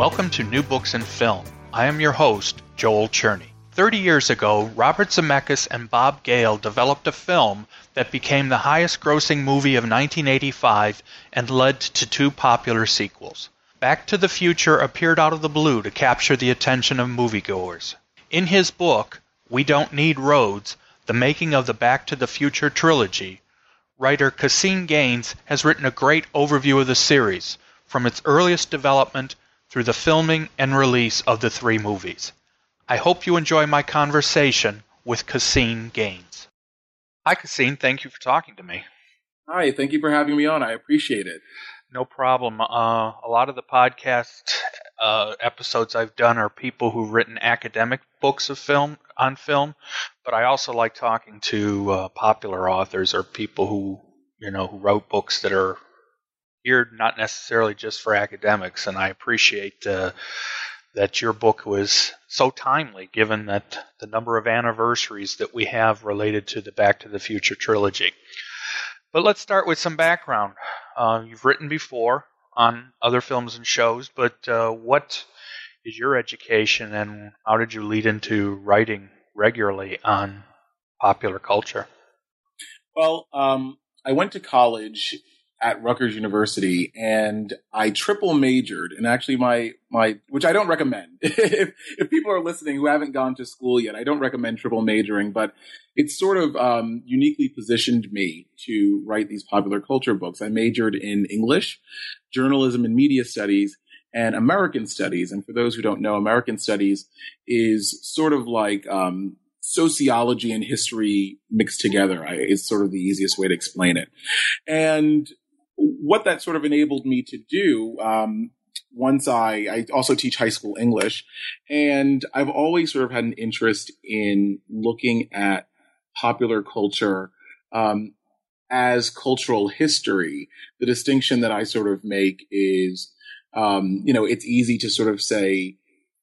Welcome to New Books in Film. I am your host, Joel Cherney. Thirty years ago, Robert Zemeckis and Bob Gale developed a film that became the highest grossing movie of 1985 and led to two popular sequels. Back to the Future appeared out of the blue to capture the attention of moviegoers. In his book, We Don't Need Roads, the making of the Back to the Future trilogy, writer Caseen Gaines has written a great overview of the series, from its earliest development through the filming and release of the three movies. I hope you enjoy my conversation with Caseen Gaines. Hi, Caseen. Thank you for talking to me. Hi, thank you for having me on. I appreciate it. No problem. Uh, a lot of the podcast uh, episodes I've done are people who've written academic books of film on film, but I also like talking to uh, popular authors or people who you know who wrote books that are geared not necessarily just for academics, and I appreciate uh, that your book was so timely, given that the number of anniversaries that we have related to the Back to the Future trilogy. But let's start with some background. Uh, you've written before on other films and shows, but uh, what is your education, and how did you lead into writing regularly on popular culture? Well, um, I went to college at Rutgers University and I triple majored and actually my, my, which I don't recommend. if, if people are listening who haven't gone to school yet, I don't recommend triple majoring, but it's sort of, um, uniquely positioned me to write these popular culture books. I majored in English, journalism and media studies, and American studies. And for those who don't know, American studies is sort of like, um, sociology and history mixed together I, sort of the easiest way to explain it. And what that sort of enabled me to do, um, once I, I also teach high school English and I've always sort of had an interest in looking at popular culture, um, as cultural history. The distinction that I sort of make is, um, you know, it's easy to sort of say,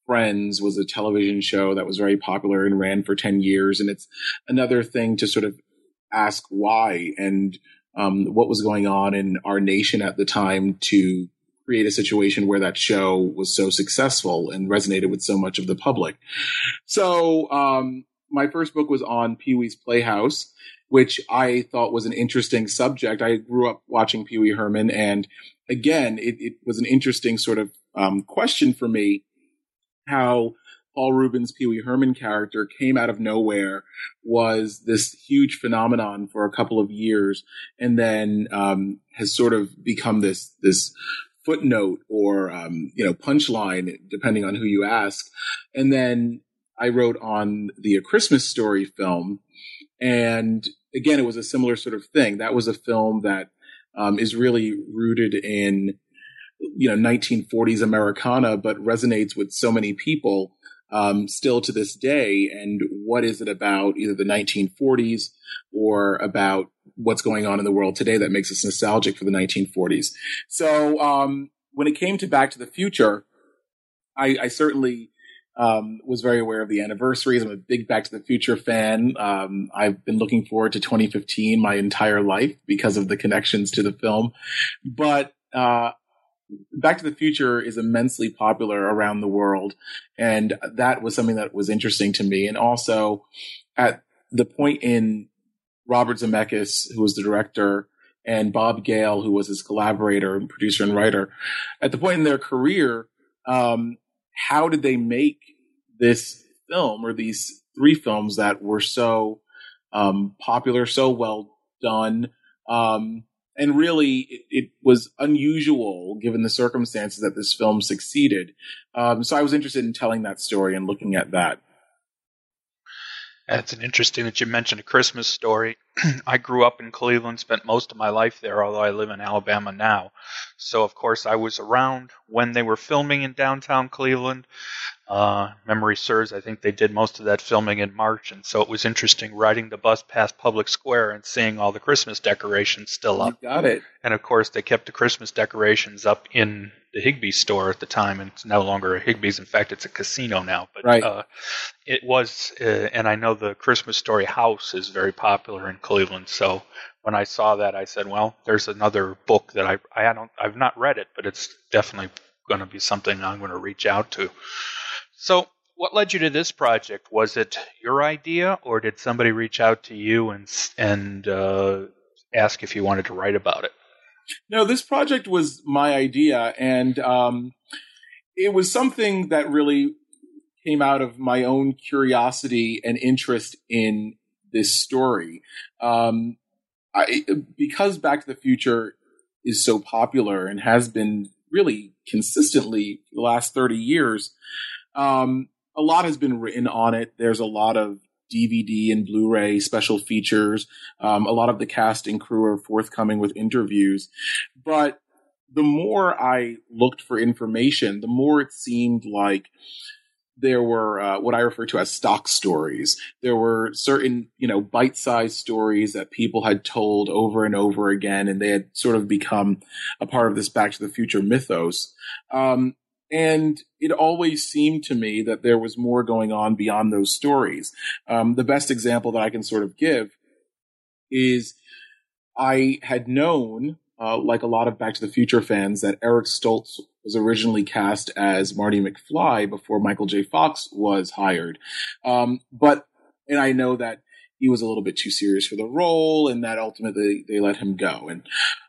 Friends was a television show that was very popular and ran for 10 years. And it's another thing to sort of ask why and um, what was going on in our nation at the time to create a situation where that show was so successful and resonated with so much of the public. So, um, my first book was on Pee Wee's Playhouse, which I thought was an interesting subject. I grew up watching Pee Wee Herman, and again, it, it was an interesting sort of um, question for me how Paul Reubens' Pee Wee Herman character came out of nowhere, was this huge phenomenon for a couple of years, and then um, has sort of become this this footnote or um, you know punchline, depending on who you ask. And then I wrote on the A Christmas Story film, and again, it was a similar sort of thing. That was a film that um, is really rooted in you know 1940s Americana, but resonates with so many people um, still to this day. And what is it about either the 1940s or about what's going on in the world today that makes us nostalgic for the 1940s? So um, when it came to Back to the Future, I, I certainly um, was very aware of the anniversaries. I'm a big Back to the Future fan. Um, I've been looking forward to 2015 my entire life because of the connections to the film. But uh, Back to the Future is immensely popular around the world. And that was something that was interesting to me. And also at the point in Robert Zemeckis, who was the director, and Bob Gale, who was his collaborator and producer and writer, at the point in their career, um, how did they make this film or these three films that were so um, popular, so well done? Um, and really it, it, was unusual given the circumstances that this film succeeded. Um, so I was interested in telling that story and looking at that. It's an interesting that you mentioned a Christmas story. I grew up in Cleveland, spent most of my life there, although I live in Alabama now. So, of course, I was around when they were filming in downtown Cleveland. Uh, memory serves, I think they did most of that filming in March, and so it was interesting riding the bus past Public Square and seeing all the Christmas decorations still up. You got it. And of course, they kept the Christmas decorations up in the Higbee store at the time, and it's no longer a Higbee's. In fact, it's a casino now. But right. uh, it was, uh, and I know the Christmas Story house is very popular in Cleveland. So when I saw that, I said, "Well, there's another book that I I don't I've not read it, but it's definitely going to be something I'm going to reach out to." So, what led you to this project? Was it your idea, or did somebody reach out to you and and uh, ask if you wanted to write about it? No, this project was my idea, and um, it was something that really came out of my own curiosity and interest in this story. Um, I, because Back to the Future is so popular and has been really consistently the last 30 years, um, a lot has been written on it. There's a lot of DVD and Blu-ray special features. Um, a lot of the cast and crew are forthcoming with interviews, but the more I looked for information, the more it seemed like there were uh, what I refer to as stock stories. There were certain, you know, bite-sized stories that people had told over and over again, and they had sort of become a part of this Back to the Future mythos. Um, and it always seemed to me that there was more going on beyond those stories. Um, the best example that I can sort of give is I had known, uh, like a lot of Back to the Future fans, that Eric Stoltz was originally cast as Marty McFly before Michael J. Fox was hired. Um, but, and I know that he was a little bit too serious for the role and that ultimately they let him go. And,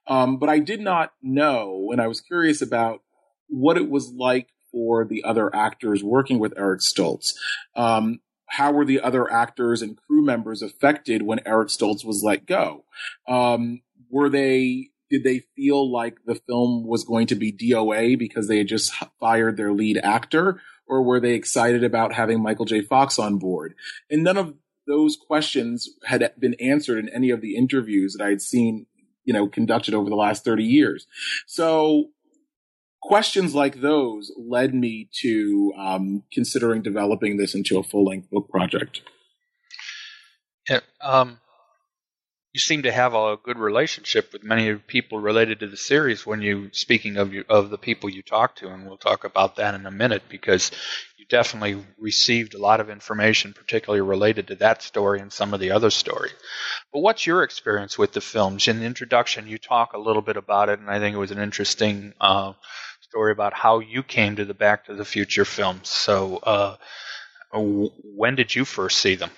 um, but I did not know, and I was curious about what it was like for the other actors working with Eric Stoltz. Um, how were the other actors and crew members affected when Eric Stoltz was let go? Um, were they did they feel like the film was going to be DOA because they had just fired their lead actor, or were they excited about having Michael J. Fox on board? And none of those questions had been answered in any of the interviews that I had seen, you know, conducted over the last 30 years. So questions like those led me to um, considering developing this into a full length book project. Yeah, um, you seem to have a good relationship with many people related to the series. When you speaking of you, of the people you talk to, and we'll talk about that in a minute, because you definitely received a lot of information, particularly related to that story and some of the other stories. But what's your experience with the films? In the introduction, you talk a little bit about it, and I think it was an interesting. Uh, story about how you came to the Back to the Future films. So, uh, when did you first see them?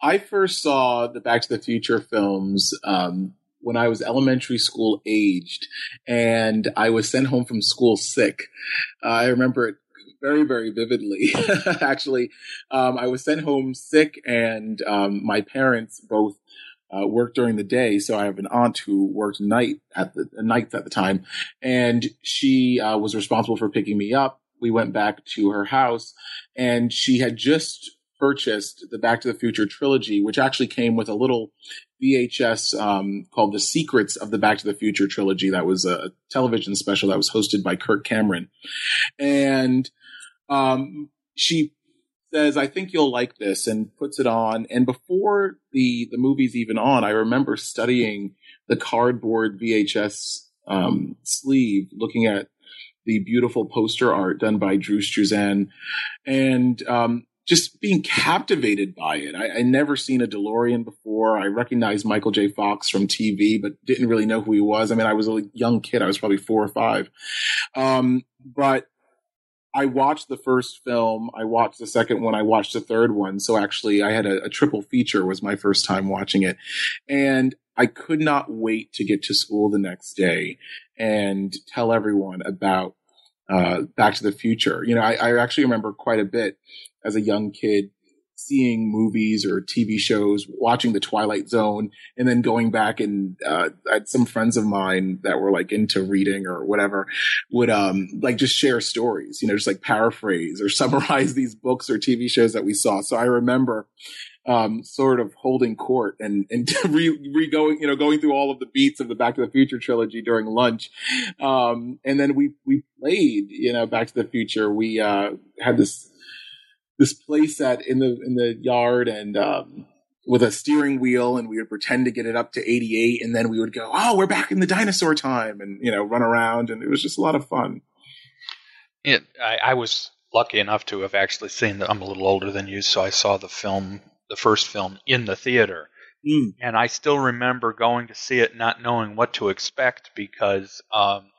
I first saw the Back to the Future films um, when I was elementary school aged, and I was sent home from school sick. Uh, I remember it very, very vividly. Actually, um, I was sent home sick, and um, my parents both uh, worked during the day. So I have an aunt who worked night at the nights at the time, and she uh, was responsible for picking me up. We went back to her house, and she had just purchased the Back to the Future trilogy, which actually came with a little VHS um, called "The Secrets of the Back to the Future" trilogy. That was a television special that was hosted by Kirk Cameron, and um, she says, I think you'll like this and puts it on. And before the, the movie's even on, I remember studying the cardboard VHS um, sleeve, looking at the beautiful poster art done by Drew Struzan and um, just being captivated by it. I, I never seen a DeLorean before. I recognized Michael J. Fox from TV, but didn't really know who he was. I mean, I was a young kid. I was probably four or five. Um, but I watched the first film. I watched the second one. I watched the third one. So actually, I had a, a, triple feature. Was my first time watching it, and I could not wait to get to school the next day and tell everyone about uh, Back to the Future. You know, I, I actually remember quite a bit as a young kid seeing movies or TV shows, watching The Twilight Zone, and then going back and uh, I had some friends of mine that were like into reading or whatever would um like just share stories, you know, just like paraphrase or summarize these books or TV shows that we saw. So I remember um, sort of holding court and and re, re going you know going through all of the beats of the Back to the Future trilogy during lunch, um, and then we we played you know Back to the Future. We uh, had this this play set in the in the yard and. Um, with a steering wheel and we would pretend to get it up to 88 and then we would go, Oh, we're back in the dinosaur time and, you know, run around. And it was just a lot of fun. It, I, I was lucky enough to have actually seen that I'm a little older than you. So I saw the film, the first film in the theater. Mm. And I still remember going to see it not knowing what to expect because, um,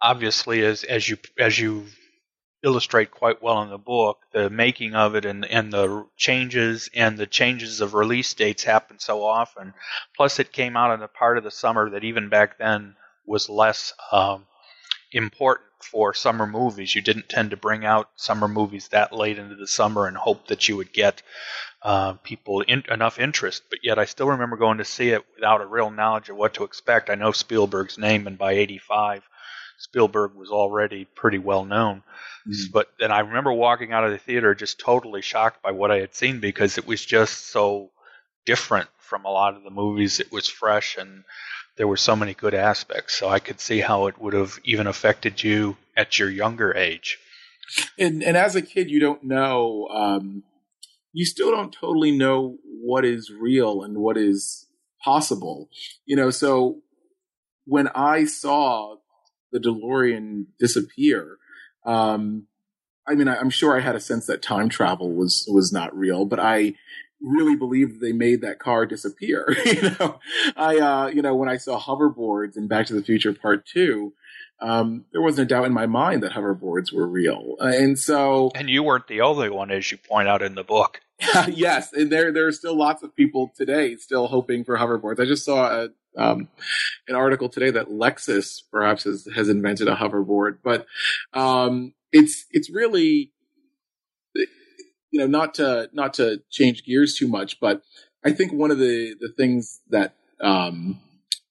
obviously as, as you, as you illustrate quite well in the book. The making of it and and the changes and the changes of release dates happen so often. Plus, it came out in a part of the summer that even back then was less um, important for summer movies. You didn't tend to bring out summer movies that late into the summer and hope that you would get uh, people in, enough interest. But yet, I still remember going to see it without a real knowledge of what to expect. I know Spielberg's name, and by '85, Spielberg was already pretty well known. Mm. But then I remember walking out of the theater just totally shocked by what I had seen because it was just so different from a lot of the movies. It was fresh and there were so many good aspects. So I could see how it would have even affected you at your younger age. And and as a kid, you don't know. Um, you still don't totally know what is real and what is possible. You know, so when I saw the DeLorean disappear, um, I mean, I, am sure I had a sense that time travel was was not real, but I really believed they made that car disappear. you know, I uh, you know when I saw hoverboards in Back to the Future Part Two, um, there wasn't a doubt in my mind that hoverboards were real, uh, and so and you weren't the only one, as you point out in the book. yes, and there there are still lots of people today still hoping for hoverboards. I just saw a um, an article today that Lexus perhaps has, has invented a hoverboard, but um, it's it's really you know not to not to change gears too much, but I think one of the the things that um,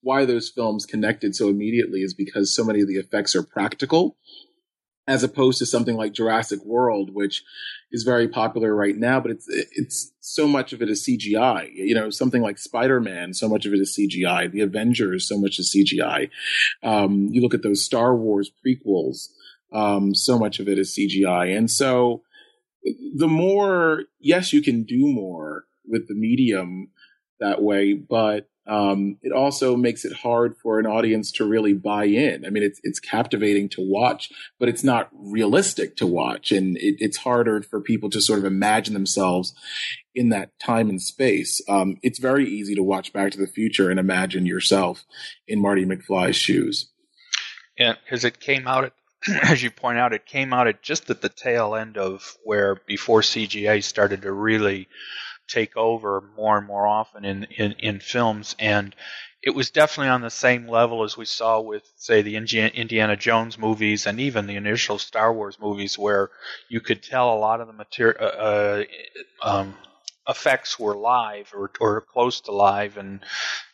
why those films connected so immediately is because so many of the effects are practical as opposed to something like Jurassic World, which is very popular right now, but it's it's so much of it is CGI. You know, something like Spider Man, so much of it is CGI. The Avengers, so much is CGI. Um, you look at those Star Wars prequels, um, so much of it is CGI, and so the more, yes, you can do more with the medium that way, but um, it also makes it hard for an audience to really buy in. I mean, it's it's captivating to watch, but it's not realistic to watch, and it, it's harder for people to sort of imagine themselves in that time and space. Um, it's very easy to watch Back to the Future and imagine yourself in Marty McFly's shoes. Yeah, because it came out at, as you point out, it came out at just at the tail end of where before CGI started to really take over more and more often in, in, in films. And it was definitely on the same level as we saw with, say, the Indiana Jones movies and even the initial Star Wars movies, where you could tell a lot of the material. Uh, uh, um, effects were live or, or close to live and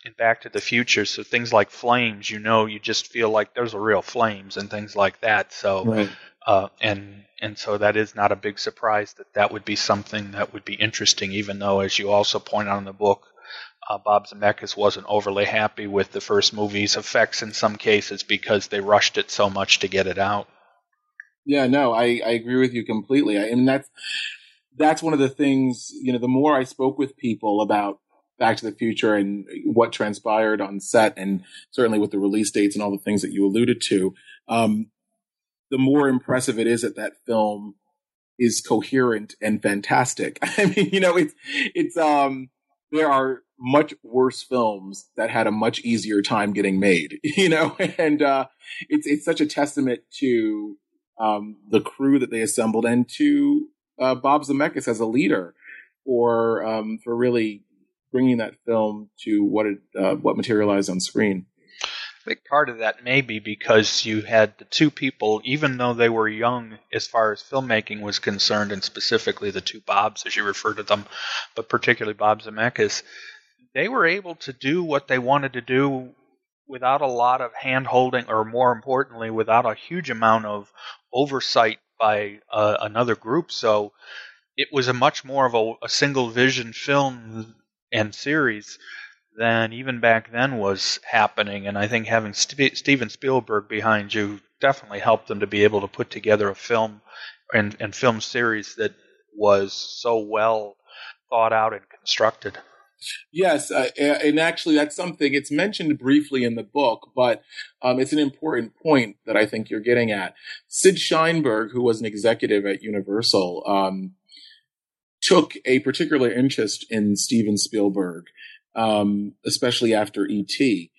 in Back to the Future. So things like flames, you know, you just feel like there's a real flames and things like that. So right. Uh, and and so that is not a big surprise that that would be something that would be interesting, even though, as you also point out in the book, uh, Bob Zemeckis wasn't overly happy with the first movie's effects in some cases because they rushed it so much to get it out. Yeah, no, I, I agree with you completely. I, I mean, that's that's one of the things. You know, the more I spoke with people about Back to the Future and what transpired on set, and certainly with the release dates and all the things that you alluded to, um, the more impressive it is that that film is coherent and fantastic. I mean, you know, it's it's um there are much worse films that had a much easier time getting made, you know, and uh it's it's such a testament to um the crew that they assembled and to uh Bob Zemeckis as a leader for um for really bringing that film to what it uh, what materialized on screen. Part of that may be because you had the two people, even though they were young as far as filmmaking was concerned, and specifically the two Bobs, as you refer to them, but particularly Bob Zemeckis, they were able to do what they wanted to do without a lot of hand holding, or more importantly, without a huge amount of oversight by uh, another group. So it was a much more of a, a single vision film and series than even back then was happening. And I think having St- Steven Spielberg behind you definitely helped them to be able to put together a film and, and film series that was so well thought out and constructed. Yes, uh, and actually, that's something it's mentioned briefly in the book, but um, it's an important point that I think you're getting at. Sid Sheinberg, who was an executive at Universal, um, took a particular interest in Steven Spielberg, um, especially after E.T.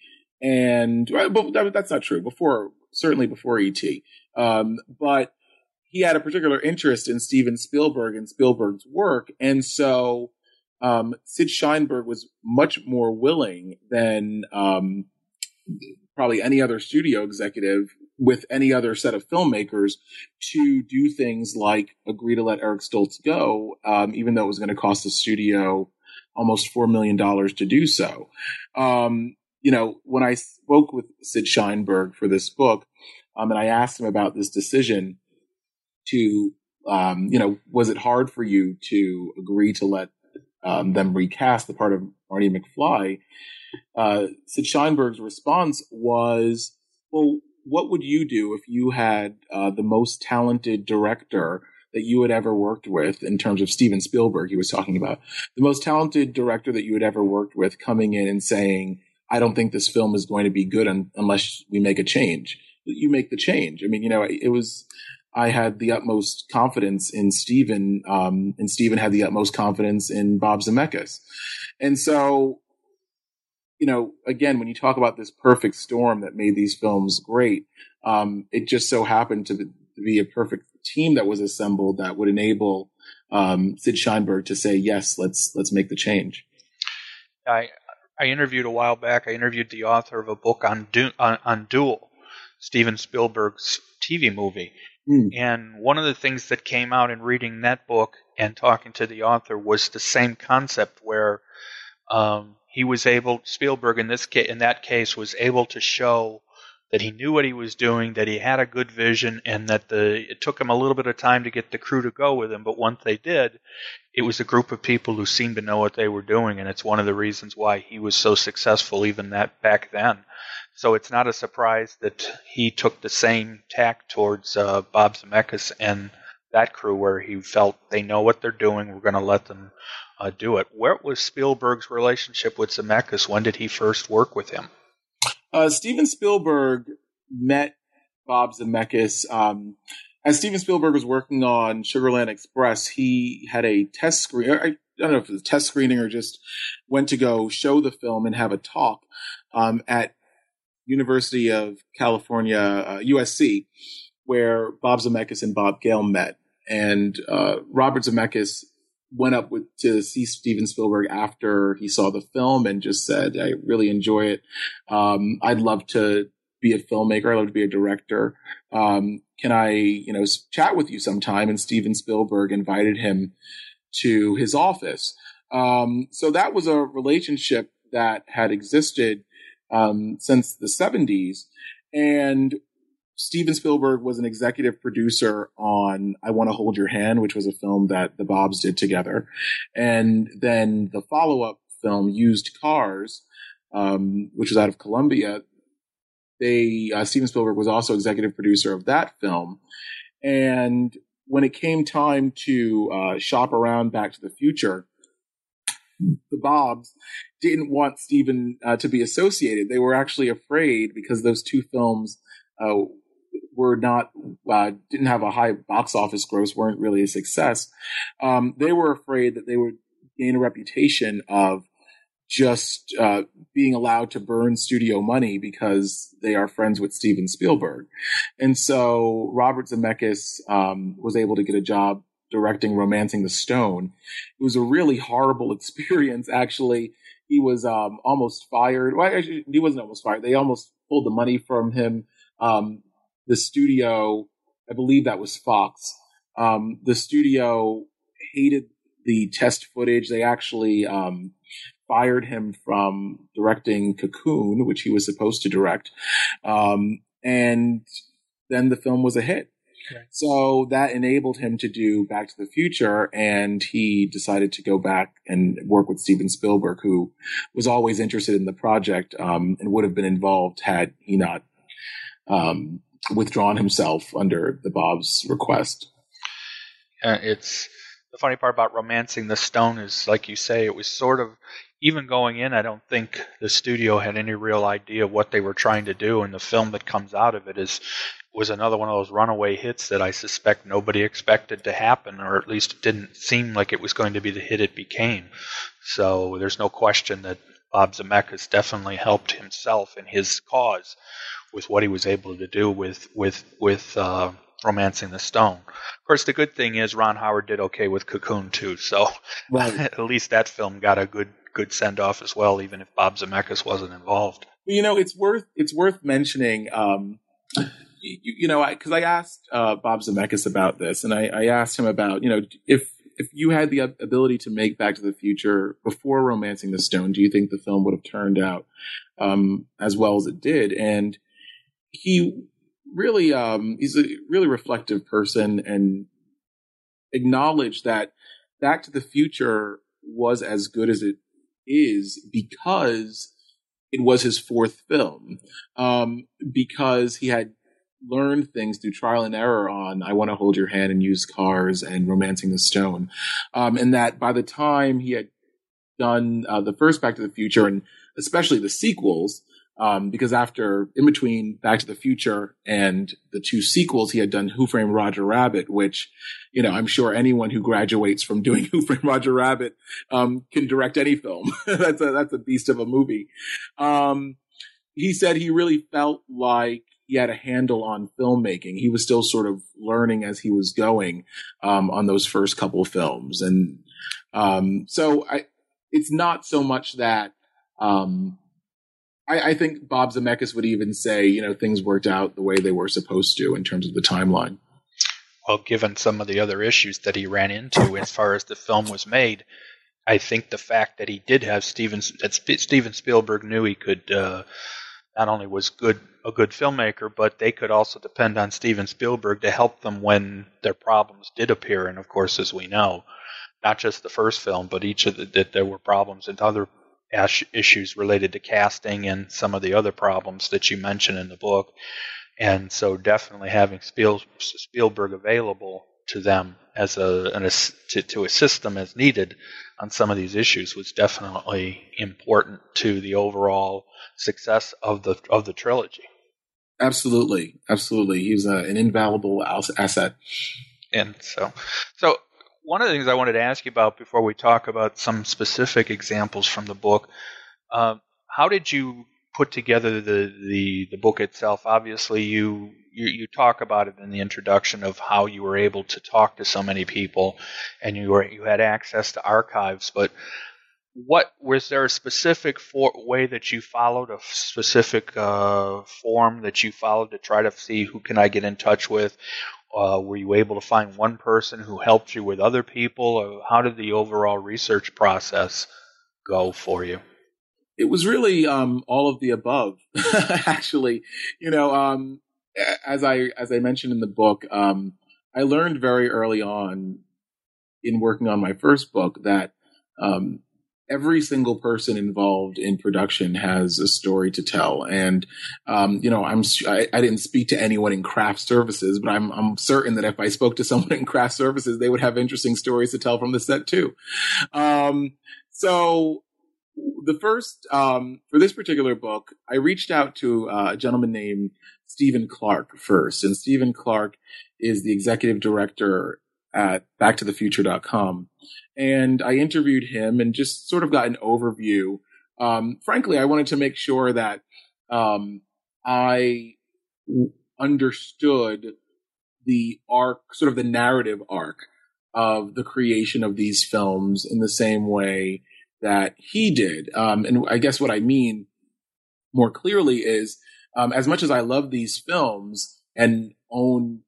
And but that's not true. Before, certainly before E.T. Um, but he had a particular interest in Steven Spielberg and Spielberg's work, and so um, Sid Sheinberg was much more willing than um, probably any other studio executive with any other set of filmmakers to do things like agree to let Eric Stoltz go, um, even though it was going to cost the studio almost four million dollars to do so. Um, you know, when I spoke with Sid Sheinberg for this book, um, and I asked him about this decision to, um, you know, was it hard for you to agree to let um, them recast the part of Marty McFly? Uh, Sid Sheinberg's response was, well, what would you do if you had uh, the most talented director that you had ever worked with in terms of Steven Spielberg, he was talking about the most talented director that you had ever worked with coming in and saying, I don't think this film is going to be good un- unless we make a change. You make the change. I mean, you know, it was, I had the utmost confidence in Steven, um, and Steven had the utmost confidence in Bob Zemeckis. And so you know, again, when you talk about this perfect storm that made these films great, um, it just so happened to be a perfect team that was assembled that would enable um, Sid Sheinberg to say, "Yes, let's let's make the change." I I interviewed a while back. I interviewed the author of a book on du- on, on Duel, Steven Spielberg's TV movie, mm. and one of the things that came out in reading that book and talking to the author was the same concept where. Um, he was able Spielberg in this case, in that case was able to show that he knew what he was doing, that he had a good vision, and that the it took him a little bit of time to get the crew to go with him. But once they did, it was a group of people who seemed to know what they were doing, and it's one of the reasons why he was so successful even that back then. So it's not a surprise that he took the same tack towards uh, Bob Zemeckis and that crew, where he felt they know what they're doing. We're going to let them uh, do it. Where was Spielberg's relationship with Zemeckis? When did he first work with him? Uh, Steven Spielberg met Bob Zemeckis um, as Steven Spielberg was working on Sugarland Express. He had a test screen. I, don't know if it was a test screening or just went to go show the film and have a talk um, at University of California, uh, USC, where Bob Zemeckis and Bob Gale met. And uh, Robert Zemeckis went up with to see Steven Spielberg after he saw the film and just said, "I really enjoy it. Um, I'd love to be a filmmaker. I'd love to be a director. Um, can I, you know, chat with you sometime?" And Steven Spielberg invited him to his office. Um, so that was a relationship that had existed um, since the 70s. And Steven Spielberg was an executive producer on I Want to Hold Your Hand, which was a film that the Bobs did together. And then the follow up film, Used Cars, um, which was out of Columbia, they, uh, Steven Spielberg was also executive producer of that film. And when it came time to uh, shop around Back to the Future, the Bobs didn't want Steven uh, to be associated. They were actually afraid because those two films uh, were not uh, didn't have a high box office gross, weren't really a success. Um, they were afraid that they would gain a reputation of just uh, being allowed to burn studio money because they are friends with Steven Spielberg, and so Robert Zemeckis um, was able to get a job directing *Romancing the Stone*. It was a really horrible experience, actually. He was um, almost fired. Well, actually, he wasn't almost fired. They almost pulled the money from him. Um, the studio, I believe that was Fox. Um, the studio hated the test footage. They actually um, fired him from directing Cocoon, which he was supposed to direct. Um, and then the film was a hit. Right. So that enabled him to do Back to the Future, and he decided to go back and work with Steven Spielberg, who was always interested in the project um, and would have been involved had he not um, withdrawn himself under the Bob's request. Uh, it's the funny part about romancing the stone is, like you say, it was sort of even going in. I don't think the studio had any real idea of what they were trying to do, and the film that comes out of it is was another one of those runaway hits that I suspect nobody expected to happen, or at least it didn't seem like it was going to be the hit it became. So there's no question that Bob Zemeckis definitely helped himself in his cause with what he was able to do with with with uh, romancing the stone. Of course, the good thing is Ron Howard did okay with Cocoon too, so right. at least that film got a good good send off as well, even if Bob Zemeckis wasn't involved. Well you know, it's worth it's worth mentioning. Um, you, you know, because I, I, asked uh, Bob Zemeckis about this, and I, I asked him about, you know, if if you had the ability to make Back to the Future before Romancing the Stone, do you think the film would have turned out um, as well as it did? And he really, um, he's a really reflective person and acknowledged that Back to the Future was as good as it is because it was his fourth film. Um, because he had learned things through trial and error on I Want to Hold Your Hand and Used Cars and Romancing the Stone. Um, and that by the time he had done uh, the first Back to the Future and especially the sequels, um, because after in between Back to the Future and the two sequels, he had done Who Framed Roger Rabbit, which, you know, I'm sure anyone who graduates from doing Who Framed Roger Rabbit um, can direct any film. that's a that's a beast of a movie. Um, he said he really felt like he had a handle on filmmaking. He was still sort of learning as he was going um, on those first couple films, and um, so I, it's not so much that um, I, I, think Bob Zemeckis would even say, you know, things worked out the way they were supposed to in terms of the timeline. Well, given some of the other issues that he ran into as far as the film was made, I think the fact that he did have Steven that Steven Spielberg knew he could uh, not only was good a good filmmaker, but they could also depend on Steven Spielberg to help them when their problems did appear. And of course, as we know, not just the first film, but each of the, that there were problems in other issues related to casting and some of the other problems that you mention in the book. And so, definitely having Spielberg available to them as a, an, to, to assist them as needed on some of these issues was definitely important to the overall success of the of the trilogy. Absolutely, absolutely. He's a, an invaluable asset. And so, so one of the things I wanted to ask you about before we talk about some specific examples from the book, uh, how did you put together the, the, the book itself? Obviously, you, you you talk about it in the introduction of how you were able to talk to so many people, and you were you had access to archives, but what was there a specific for, way that you followed a specific uh, form that you followed to try to see who can I get in touch with? Uh, were you able to find one person who helped you with other people, or how did the overall research process go for you? It was really um, all of the above. Actually, you know, um, as I as I mentioned in the book, um, I learned very early on in working on my first book that um, every single person involved in production has a story to tell. And, um, you know, I'm, I, I, didn't speak to anyone in craft services, but I'm, I'm certain that if I spoke to someone in craft services, they would have interesting stories to tell from the set too. Um, so the first, um, for this particular book, I reached out to a gentleman named Stephen Clark first. And Stephen Clark is the executive director at backtothefuture.com. And I interviewed him and just sort of got an overview. Um, frankly, I wanted to make sure that um, I understood the arc, sort of the narrative arc of the creation of these films in the same way that he did. Um, and I guess what I mean more clearly is, um, as much as I love these films and own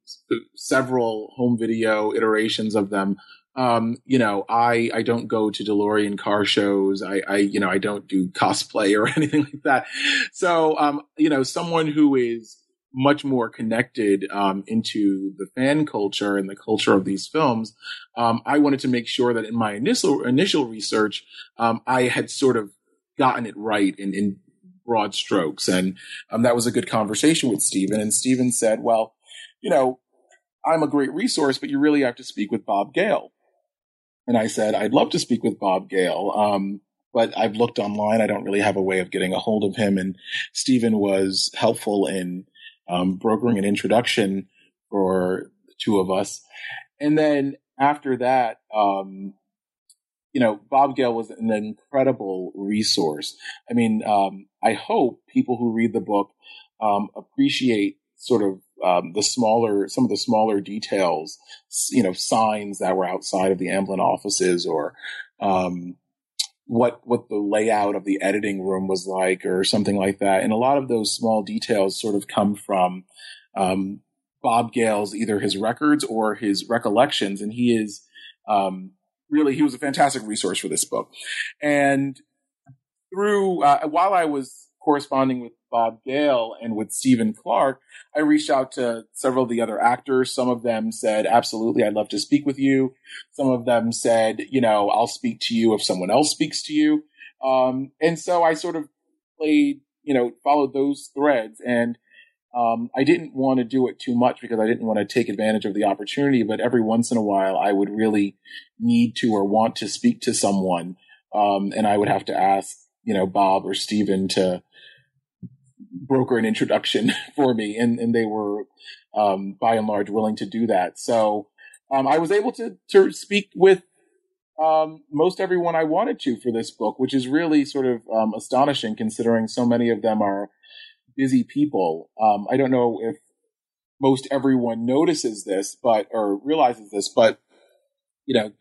several home video iterations of them. Um, you know, I, I don't go to DeLorean car shows. I, I, you know, I don't do cosplay or anything like that. So, um, you know, someone who is much more connected um, into the fan culture and the culture of these films, um, I wanted to make sure that in my initial initial research, um, I had sort of gotten it right in, in broad strokes, and um, that was a good conversation with Stephen. And Stephen said, "Well, you know, I'm a great resource, but you really have to speak with Bob Gale." And I said, "I'd love to speak with Bob Gale." Um, but I've looked online. I don't really have a way of getting a hold of him. And Stephen was helpful in um, brokering an introduction for the two of us. And then after that, um, you know, Bob Gale was an incredible resource. I mean, um, I hope people who read the book um, appreciate sort of um, the smaller, some of the smaller details, you know, signs that were outside of the Amblin offices or, um, what what the layout of the editing room was like or something like that. And a lot of those small details sort of come from um, Bob Gale's either his records or his recollections, and he is um, really he was a fantastic resource for this book. And through uh, while I was corresponding with Bob Gale and with Stephen Clark, I reached out to several of the other actors. Some of them said, absolutely, I'd love to speak with you. Some of them said, you know, I'll speak to you if someone else speaks to you. Um, and so I sort of played, you know, followed those threads and um, I didn't want to do it too much because I didn't want to take advantage of the opportunity, but every once in a while I would really need to or want to speak to someone. Um, and I would have to ask, you know, Bob or Stephen to, broker an introduction for me, and and they were um, by and large willing to do that. So um, I was able to to speak with um, most everyone I wanted to for this book, which is really sort of um, astonishing considering so many of them are busy people. Um, I don't know if most everyone notices this, but or realizes this, but you know,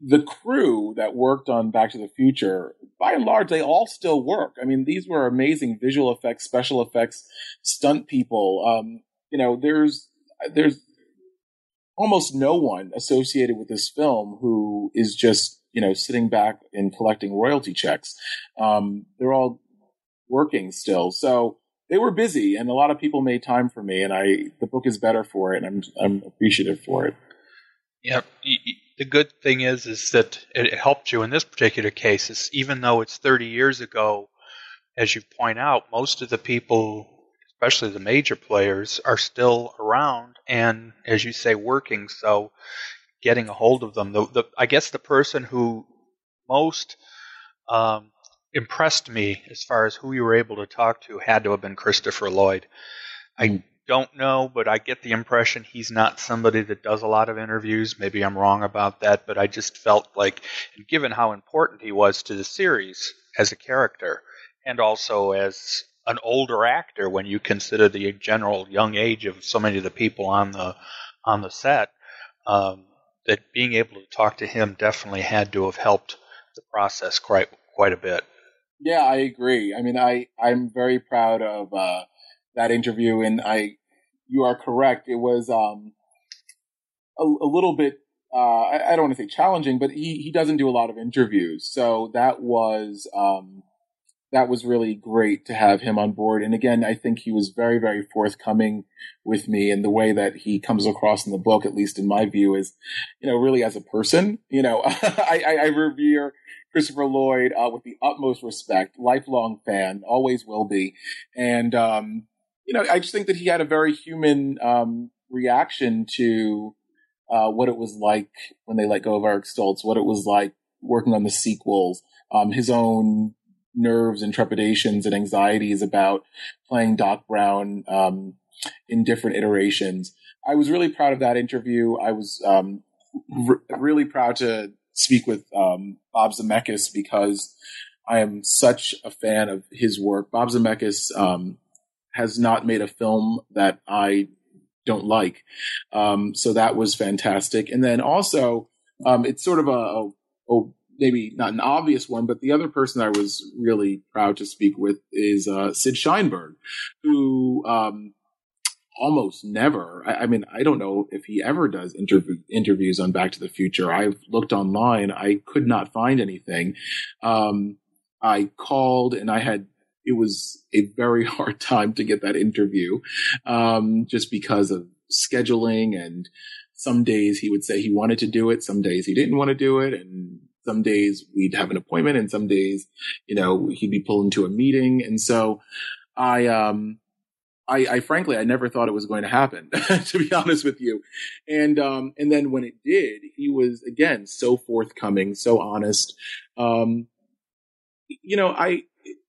the crew that worked on Back to the Future, by and large, they all still work. I mean, these were amazing visual effects, special effects, stunt people. Um, you know, there's there's almost no one associated with this film who is just you know sitting back and collecting royalty checks. Um, they're all working still, so they were busy, and a lot of people made time for me. And I, the book is better for it, and I'm I'm appreciative for it. Yep the good thing is is that it helped you in this particular case. Is even though it's 30 years ago, as you point out, most of the people, especially the major players, are still around and, as you say, working. So, getting a hold of them. The, the I guess the person who most um, impressed me as far as who you were able to talk to had to have been Christopher Lloyd. I hmm don't know, but I get the impression he's not somebody that does a lot of interviews. Maybe I'm wrong about that, but I just felt like, given how important he was to the series as a character, and also as an older actor when you consider the general young age of so many of the people on the on the set, um, that being able to talk to him definitely had to have helped the process quite quite a bit. Yeah, I agree. I mean, I I'm very proud of uh, that interview, and I, you are correct. It was um, a, a little bit. Uh, I, I, don't want to say challenging, but he he doesn't do a lot of interviews, so that was um, that was really great to have him on board. And again, I think he was very very forthcoming with me, and the way that he comes across in the book, at least in my view, is you know really as a person. You know, I, I, I revere Christopher Lloyd uh, with the utmost respect, lifelong fan, always will be, and um, you know, I just think that he had a very human um, reaction to uh, what it was like when they let go of Eric Stoltz, what it was like working on the sequels, um, his own nerves and trepidations and anxieties about playing Doc Brown um, in different iterations. I was really proud of that interview. I was um, really proud to speak with um, Bob Zemeckis because I am such a fan of his work. Bob Zemeckis um, has not made a film that I don't like. Um, so that was fantastic. And then also, um, it's sort of a, a, maybe not an obvious one, but the other person I was really proud to speak with is uh, Sid Sheinberg, who um, almost never. I, I, mean, I don't know if he ever does interview, interviews on Back to the Future. I've looked online, I could not find anything. Um, I called and I had it was a very hard time to get that interview, um, just because of scheduling and some days he would say he wanted to do it. Some days he didn't want to do it. And some days we'd have an appointment and some days, you know, he'd be pulled into a meeting. And so I, um, I, I, frankly, I never thought it was going to happen, to be honest with you. And, um, and then when it did, he was again so forthcoming, so honest. Um, you know, I,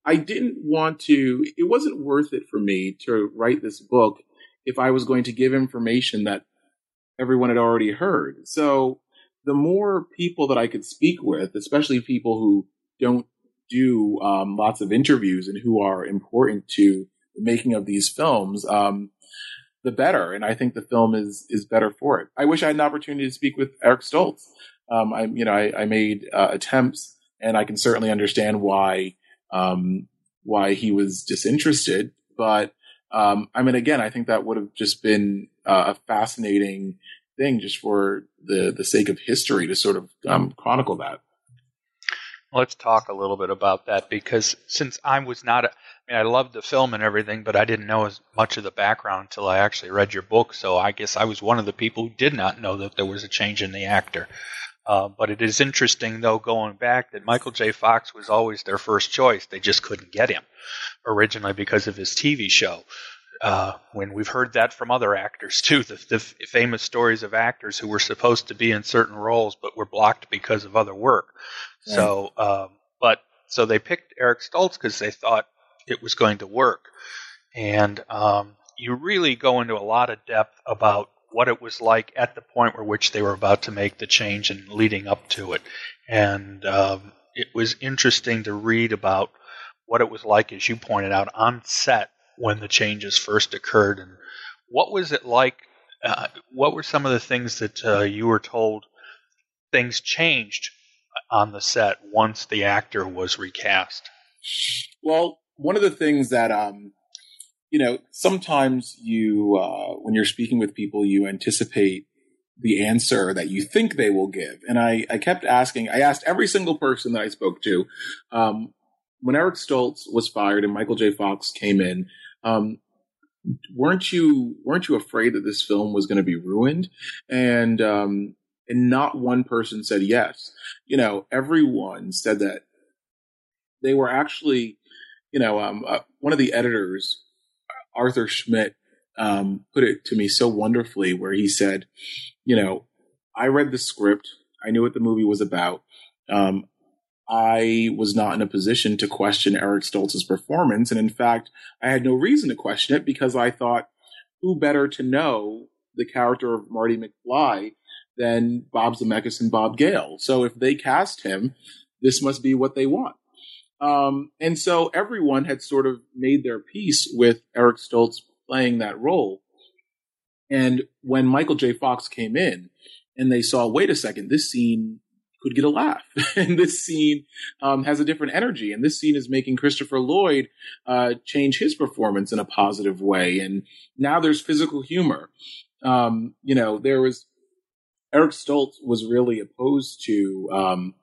I didn't want to, it wasn't worth it for me to write this book if I was going to give information that everyone had already heard. So the more people that I could speak with, especially people who don't do um, lots of interviews and who are important to the making of these films, um, the better. And I think the film is is better for it. I wish I had an opportunity to speak with Eric Stoltz. Um, I, you know, I, I made uh, attempts, and I can certainly understand why um, why he was disinterested. But um, I mean, again, I think that would have just been uh, a fascinating thing just for the the sake of history to sort of um, chronicle that. Let's talk a little bit about that because since I was not, a, I mean, I loved the film and everything, but I didn't know as much of the background until I actually read your book. So I guess I was one of the people who did not know that there was a change in the actor. Uh, but it is interesting, though, going back, that Michael J. Fox was always their first choice. They just couldn't get him originally because of his TV show. Uh, when we've heard that from other actors too, the, the f- famous stories of actors who were supposed to be in certain roles but were blocked because of other work. Yeah. So, um, but so they picked Eric Stoltz because they thought it was going to work, and um, you really go into a lot of depth about what it was like at the point where which they were about to make the change and leading up to it, and um, it was interesting to read about what it was like, as you pointed out, on set when the changes first occurred, and what was it like? Uh, what were some of the things that uh, you were told things changed on the set once the actor was recast? Well, one of the things that um, you know, sometimes you uh, when you're speaking with people, you anticipate the answer that you think they will give. And I, I kept asking, I asked every single person that I spoke to, um, when Eric Stoltz was fired and Michael J. Fox came in, um, weren't you weren't you afraid that this film was going to be ruined? And um, and not one person said yes. You know, everyone said that they were actually, you know, um, uh, one of the editors, Arthur Schmidt, um, put it to me so wonderfully, where he said, you know, I read the script, I knew what the movie was about. Um, I was not in a position to question Eric Stoltz's performance. And in fact, I had no reason to question it because I thought, who better to know the character of Marty McFly than Bob Zemeckis and Bob Gale? So if they cast him, this must be what they want. Um, and so everyone had sort of made their peace with Eric Stoltz playing that role. And when Michael J. Fox came in and they saw, wait a second, this scene could get a laugh. and this scene um, has a different energy. And this scene is making Christopher Lloyd uh, change his performance in a positive way. And now there's physical humor. Um, you know, there was Eric Stoltz was really opposed to um,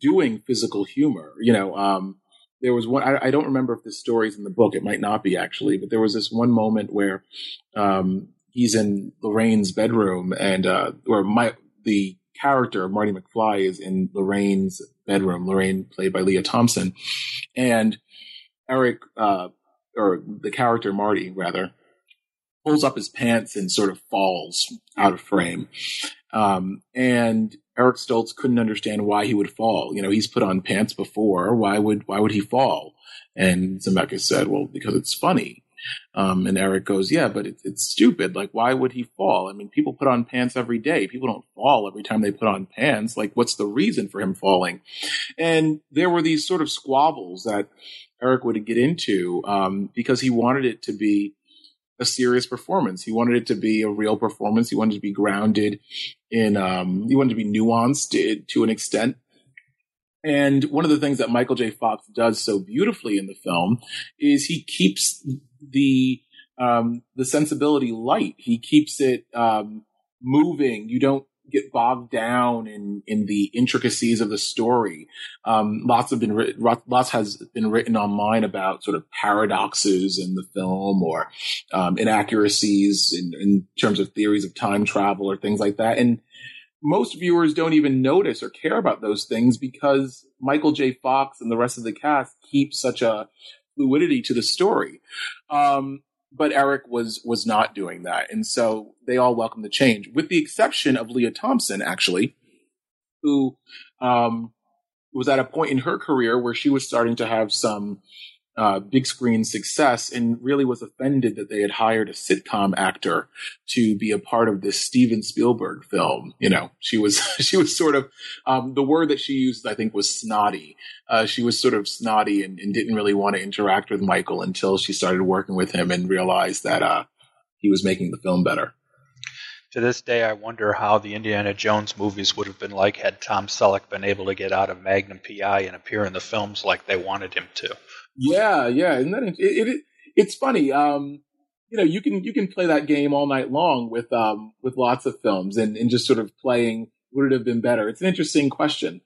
doing physical humor. You know, um, there was one. I, I, don't remember if the story's in the book. It might not be actually, but there was this one moment where um, he's in Lorraine's bedroom and uh, where my the character, Marty McFly, is in Lorraine's bedroom. Lorraine, played by Lea Thompson, and Eric, uh, or the character Marty, rather, pulls up his pants and sort of falls out of frame. Um, and Eric Stoltz couldn't understand why he would fall. You know, he's put on pants before. Why would why would he fall? And Zemeckis said, "Well, because it's funny." Um, and Eric goes, yeah, but it, it's stupid. Like, why would he fall? I mean, people put on pants every day. People don't fall every time they put on pants. Like, what's the reason for him falling? And there were these sort of squabbles that Eric would get into um, because he wanted it to be a serious performance. He wanted it to be a real performance. He wanted to be grounded in, um, he wanted to be nuanced to, to an extent and one of the things that Michael J. Fox does so beautifully in the film is he keeps the um, the sensibility light. He keeps it um, moving. You don't get bogged down in in the intricacies of the story. Um, lots have been lots has been written online about sort of paradoxes in the film or um, inaccuracies in, in terms of theories of time travel or things like that. And most viewers don't even notice or care about those things because Michael J. Fox and the rest of the cast keep such a fluidity to the story. Um, but Eric was was not doing that, and so they all welcomed the change, with the exception of Lea Thompson, actually, who um, was at a point in her career where she was starting to have some uh, big screen success and really was offended that they had hired a sitcom actor to be a part of this Steven Spielberg film. You know, she was, she was sort of, um, the word that she used, I think, was snotty. Uh, she was sort of snotty and, and, didn't really want to interact with Michael until she started working with him and realized that, uh, he was making the film better. To this day, I wonder how the Indiana Jones movies would have been like had Tom Selleck been able to get out of Magnum PI and appear in the films like they wanted him to. Yeah, yeah, and then it, it, it, it's funny. Um, you know, you can you can play that game all night long with um with lots of films and and just sort of playing would it have been better. It's an interesting question.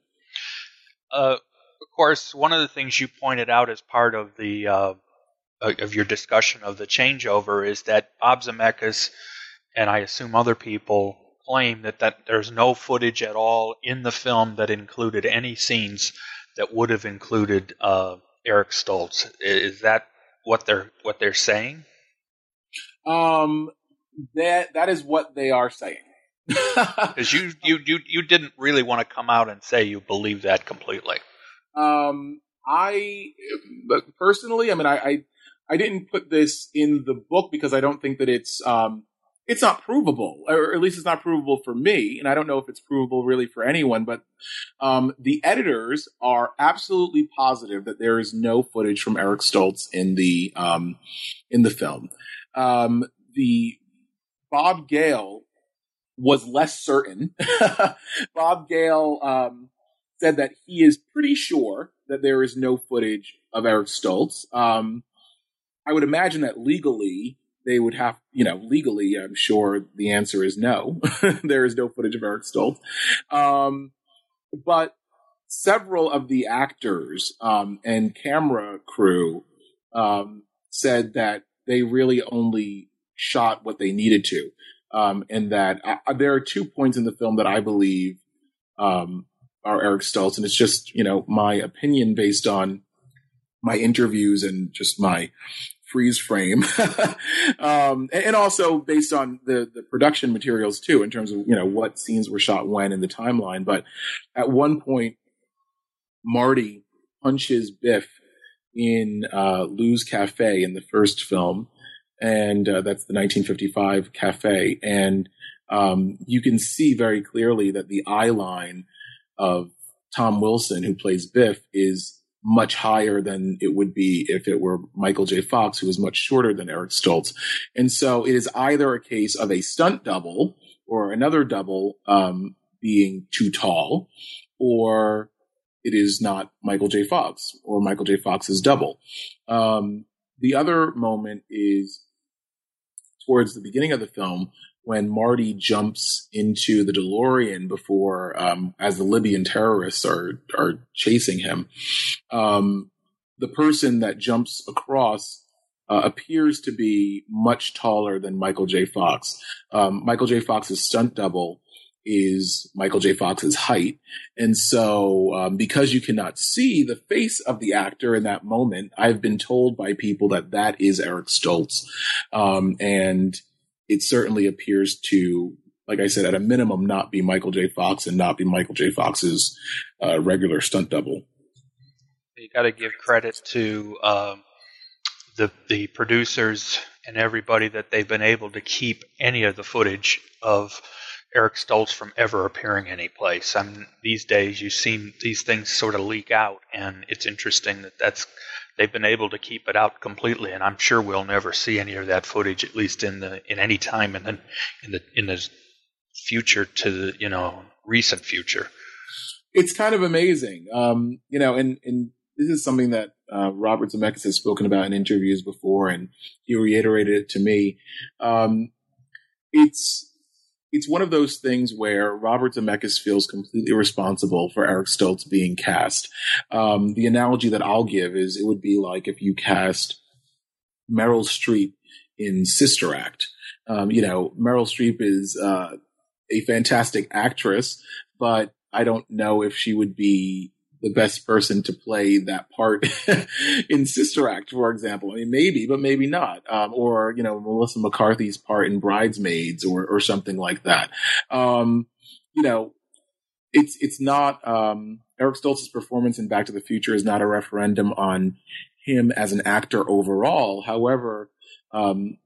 Uh, of course, one of the things you pointed out as part of the uh, of your discussion of the changeover is that Bob Zemeckis and I assume other people claim that, that there's no footage at all in the film that included any scenes that would have included uh, Eric Stoltz. Is that what they're what they're saying? Um, that that is what they are saying. Because you, you you you didn't really want to come out and say you believe that completely. Um, I personally, I mean, I, I I didn't put this in the book because I don't think that it's um it's not provable, or at least it's not provable for me. And I don't know if it's provable really for anyone, but um, the editors are absolutely positive that there is no footage from Eric Stoltz in the um, in the film. Um, the Bob Gale was less certain. Bob Gale um, said that he is pretty sure that there is no footage of Eric Stoltz. Um, I would imagine that legally they would have, you know, legally, I'm sure the answer is no. there is no footage of Eric Stoltz. Um, but several of the actors um, and camera crew um, said that they really only shot what they needed to. Um, and that uh, there are two points in the film that I believe um, are Eric Stoltz. And it's just, you know, my opinion based on my interviews and just my freeze frame, um, and, also based on the the production materials too, in terms of you know what scenes were shot when in the timeline. But at one point, Marty punches Biff in uh, Lou's Cafe in the first film, and uh, that's the 1955 cafe, and um, you can see very clearly that the eye line of Tom Wilson, who plays Biff, is much higher than it would be if it were Michael J. Fox, who is much shorter than Eric Stoltz. And so it is either a case of a stunt double or another double um, being too tall, or it is not Michael J. Fox or Michael J. Fox's double. Um, the other moment is towards the beginning of the film when Marty jumps into the DeLorean before, um, as the Libyan terrorists are are chasing him, um, the person that jumps across uh, appears to be much taller than Michael J. Fox. Um, Michael J. Fox's stunt double is Michael J. Fox's height. And so, um, because you cannot see the face of the actor in that moment, I've been told by people that that is Eric Stoltz. Um, and it certainly appears to, like I said, at a minimum, not be Michael J. Fox and not be Michael J. Fox's uh, regular stunt double. You got to give credit to um, the the producers and everybody that they've been able to keep any of the footage of Eric Stoltz from ever appearing anyplace. I mean, these days you see these things sort of leak out, and it's interesting that that's they've been able to keep it out completely, and I'm sure we'll never see any of that footage, at least in the in any time in the in the in the future to the you know recent future. It's kind of amazing, um, you know, and and this is something that uh, Robert Zemeckis has spoken about in interviews before, and he reiterated it to me. Um, it's it's one of those things where Robert Zemeckis feels completely responsible for Eric Stoltz being cast. Um, the analogy that I'll give is it would be like if you cast Meryl Streep in Sister Act. Um, you know, Meryl Streep is uh, a fantastic actress, but I don't know if she would be the best person to play that part in Sister Act, for example. I mean, maybe, but maybe not. Um, or, you know, Melissa McCarthy's part in Bridesmaids or, or something like that. Um, you know, it's, it's not, um, Eric Stoltz's performance in Back to the Future is not a referendum on him as an actor overall. However, um,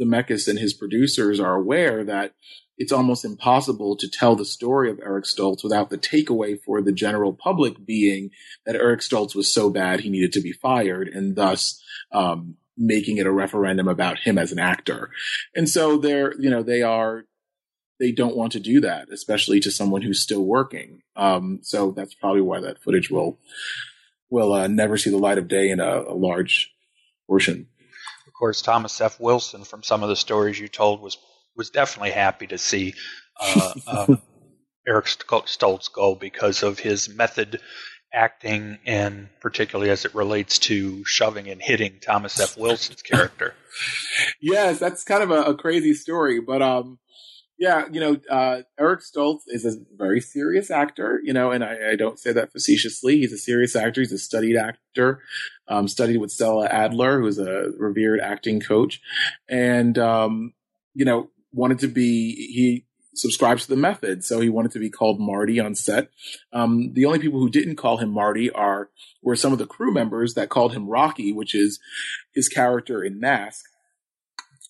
Zemeckis and his producers are aware that it's almost impossible to tell the story of Eric Stoltz without the takeaway for the general public being that Eric Stoltz was so bad he needed to be fired, and thus um, making it a referendum about him as an actor. And so they're, you know, they are, they don't want to do that, especially to someone who's still working. Um, so that's probably why that footage will will uh, never see the light of day in a, a large portion. Of course, Thomas F. Wilson, from some of the stories you told, was was definitely happy to see uh, uh, Eric Stoltz go because of his method acting, and particularly as it relates to shoving and hitting Thomas F. Wilson's character. Yes, that's kind of a, a crazy story, but um, yeah, you know, uh, Eric Stoltz is a very serious actor, you know, and I, I, don't say that facetiously. He's a serious actor. He's a studied actor. Um, studied with Stella Adler, who's a revered acting coach, and um, you know, wanted to be he subscribes to the method, so he wanted to be called Marty on set. Um, the only people who didn't call him Marty are were some of the crew members that called him Rocky, which is his character in Mask,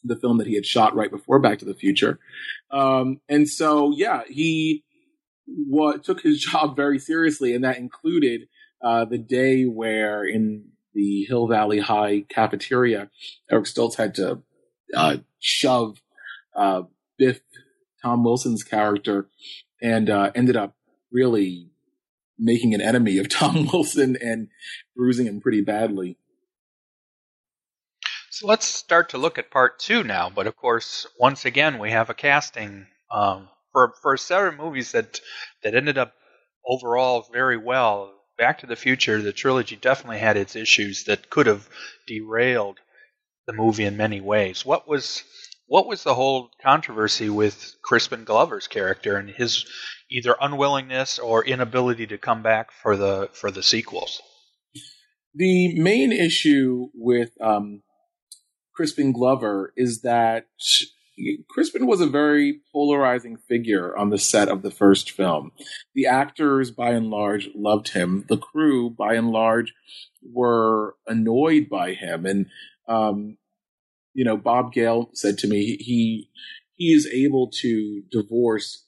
the film that he had shot right before Back to the Future. Um, and so, yeah, he what took his job very seriously, and that included uh, the day where in the Hill Valley High cafeteria, Eric Stoltz had to uh, shove uh, Biff, Tom Wilson's character, and uh, ended up really making an enemy of Tom Wilson and bruising him pretty badly. Let's start to look at part two now. But of course, once again, we have a casting um, for for several movies that that ended up overall very well. Back to the Future, the trilogy definitely had its issues that could have derailed the movie in many ways. What was what was the whole controversy with Crispin Glover's character and his either unwillingness or inability to come back for the for the sequels? The main issue with um, Crispin Glover is that Crispin was a very polarizing figure on the set of the first film. The actors, by and large, loved him. The crew, by and large, were annoyed by him, and um, you know, Bob Gale said to me he he is able to divorce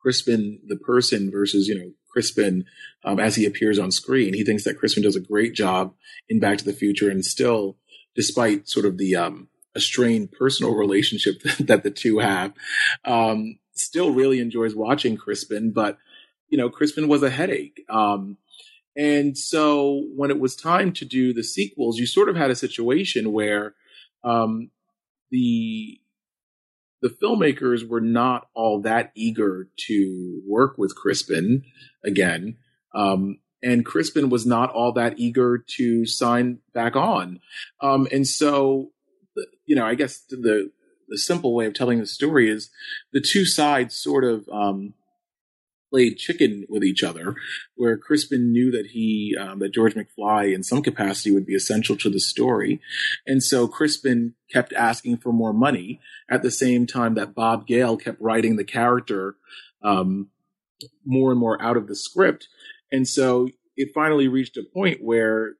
Crispin the person versus you know Crispin um, as he appears on screen. He thinks that Crispin does a great job in Back to the Future, and still, despite sort of the um, a strained personal relationship that the two have, um, still really enjoys watching Crispin. But you know, Crispin was a headache. Um, and so when it was time to do the sequels, you sort of had a situation where um, the the filmmakers were not all that eager to work with Crispin again. Um, and Crispin was not all that eager to sign back on. Um, and so, you know, I guess the, the simple way of telling the story is the two sides sort of, um, played chicken with each other, where Crispin knew that he um, that George McFly in some capacity would be essential to the story, and so Crispin kept asking for more money at the same time that Bob Gale kept writing the character um, more and more out of the script, and so it finally reached a point where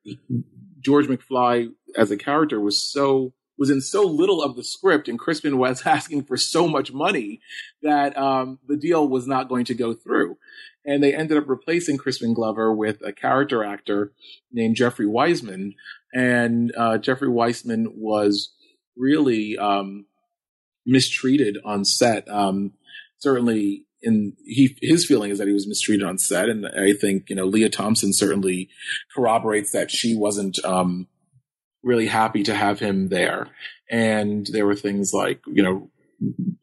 George McFly as a character was so was in so little of the script and Crispin was asking for so much money that um, the deal was not going to go through. And they ended up replacing Crispin Glover with a character actor named Jeffrey Weissman. And uh, Jeffrey Weissman was really um, mistreated on set. Um, certainly, in he his feeling is that he was mistreated on set, and I think you know Lea Thompson certainly corroborates that she wasn't um, really happy to have him there. And there were things like, you know,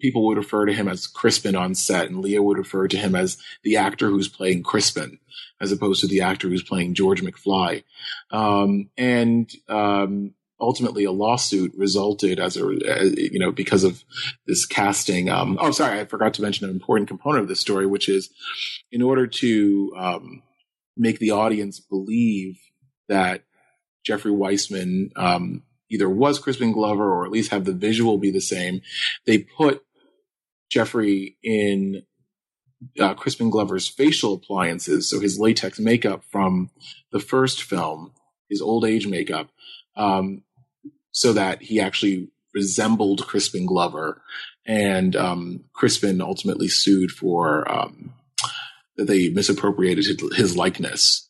people would refer to him as Crispin on set, and Lea would refer to him as the actor who's playing Crispin, as opposed to the actor who's playing George McFly. Um, and um, ultimately, a lawsuit resulted as a you know because of this casting. Um, oh, sorry, I forgot to mention an important component of this story, which is in order to um, make the audience believe that Jeffrey Weissman um, either was Crispin Glover or at least have the visual be the same. They put Jeffrey in uh, Crispin Glover's facial appliances, so his latex makeup from the first film, his old age makeup, um, so that he actually resembled Crispin Glover. And um, Crispin ultimately sued for um, that they misappropriated his likeness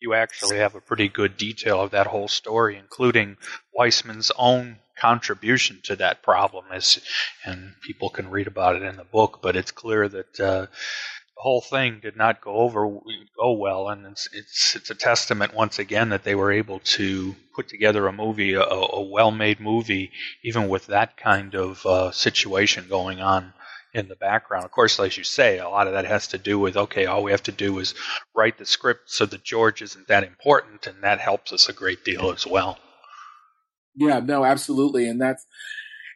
you actually have a pretty good detail of that whole story, including Weissman's own contribution to that problem. And people can read about it in the book, but it's clear that uh, whole thing did not go over go well, and it's, it's it's a testament once again that they were able to put together a movie, a, a well-made movie, even with that kind of uh, situation going on in the background. Of course, as you say, a lot of that has to do with okay, all we have to do is write the script so that George isn't that important, and that helps us a great deal as well. Yeah, no, absolutely, and that's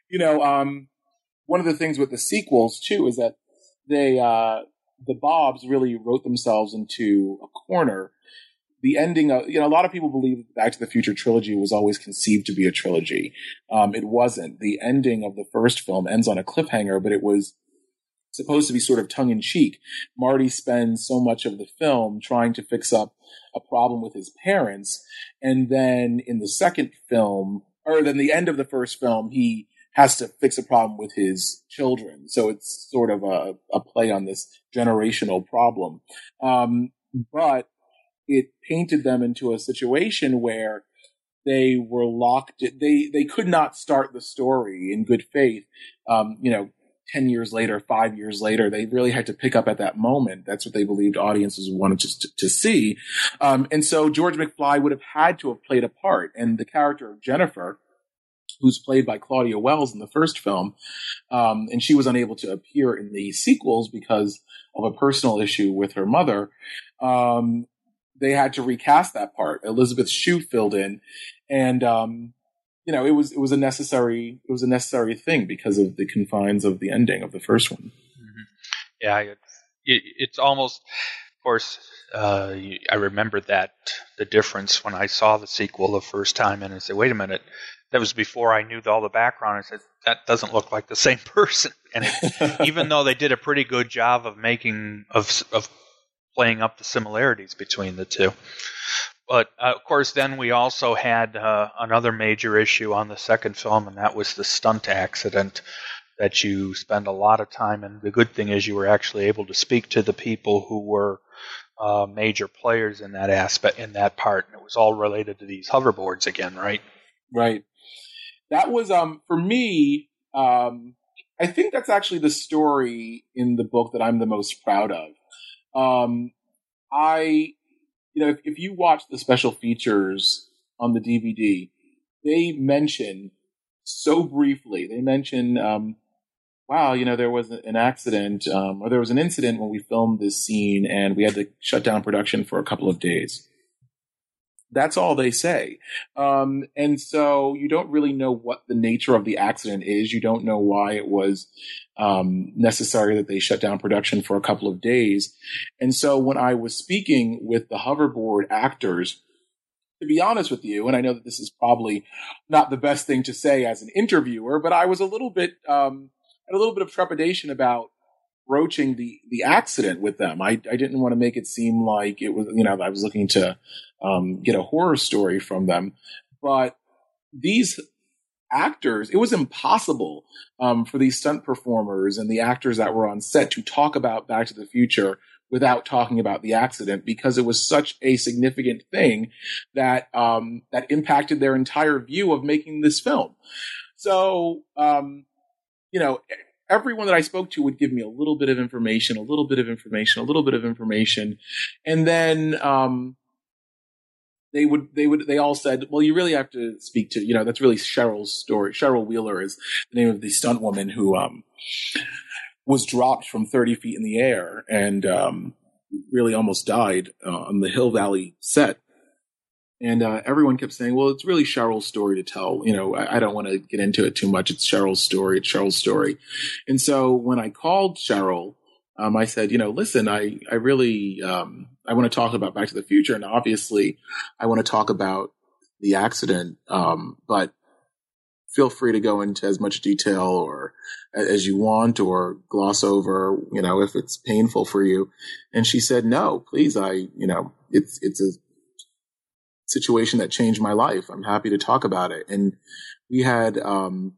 you know um, one of the things with the sequels too is that they uh, the Bobs really wrote themselves into a corner. The ending of, you know, a lot of people believe Back to the Future trilogy was always conceived to be a trilogy. Um, it wasn't. The ending of the first film ends on a cliffhanger, but it was supposed to be sort of tongue in cheek. Marty spends so much of the film trying to fix up a problem with his parents. And then in the second film, or then the end of the first film, he has to fix a problem with his children. So it's sort of a, a play on this generational problem. Um, but it painted them into a situation where they were locked. They, they could not start the story in good faith. Um, you know, 10 years later, five years later, they really had to pick up at that moment. That's what they believed audiences wanted to, to see. Um, and so George McFly would have had to have played a part. And the character of Jennifer, who's played by Claudia Wells in the first film, um, and she was unable to appear in the sequels because of a personal issue with her mother. Um, they had to recast that part. Elizabeth Shue filled in, and um, you know, it was it was a necessary it was a necessary thing because of the confines of the ending of the first one. Mm-hmm. Yeah, it, it's almost, of course, uh, I remember that the difference when I saw the sequel the first time, and I said, "Wait a minute." That was before I knew all the background. I said that doesn't look like the same person, and even though they did a pretty good job of making of of playing up the similarities between the two. But uh, of course, then we also had uh, another major issue on the second film, and that was the stunt accident that you spend a lot of time. And the good thing is, you were actually able to speak to the people who were uh, major players in that aspect, in that part, and it was all related to these hoverboards again, right? Right. That was um for me. Um, I think that's actually the story in the book that I'm the most proud of. Um, I you know, if, if you watch the special features on the DVD, they mention so briefly, they mention, um, wow, you know, there was an accident, um, or there was an incident when we filmed this scene and we had to shut down production for a couple of days. That's all they say. Um, and so you don't really know what the nature of the accident is. You don't know why it was um, necessary that they shut down production for a couple of days. And so when I was speaking with the hoverboard actors, to be honest with you, and I know that this is probably not the best thing to say as an interviewer, but I was a little bit, um, a little bit of trepidation about broaching the the accident with them. I I didn't want to make it seem like it was you know I was looking to um, get a horror story from them, but these actors, it was impossible um, for these stunt performers and the actors that were on set to talk about Back to the Future without talking about the accident because it was such a significant thing that um, that impacted their entire view of making this film. So, um, you know, everyone that I spoke to would give me a little bit of information, a little bit of information, a little bit of information, and then um, they would they would they all said, well, you really have to speak to you know that's really Cheryl's story. Cheryl Wheeler is the name of the stunt woman who um was dropped from 30 feet in the air and um really almost died uh, on the Hill Valley set. And uh, everyone kept saying, "Well, it's really Cheryl's story to tell." You know, I, I don't want to get into it too much. It's Cheryl's story. It's Cheryl's story. And so when I called Cheryl, um, I said, "You know, listen, I I really um, I want to talk about Back to the Future, and obviously, I want to talk about the accident, um, but feel free to go into as much detail or as you want or gloss over, you know, if it's painful for you. And she said, no, please. I, you know, it's, it's a situation that changed my life. I'm happy to talk about it. And we had, um,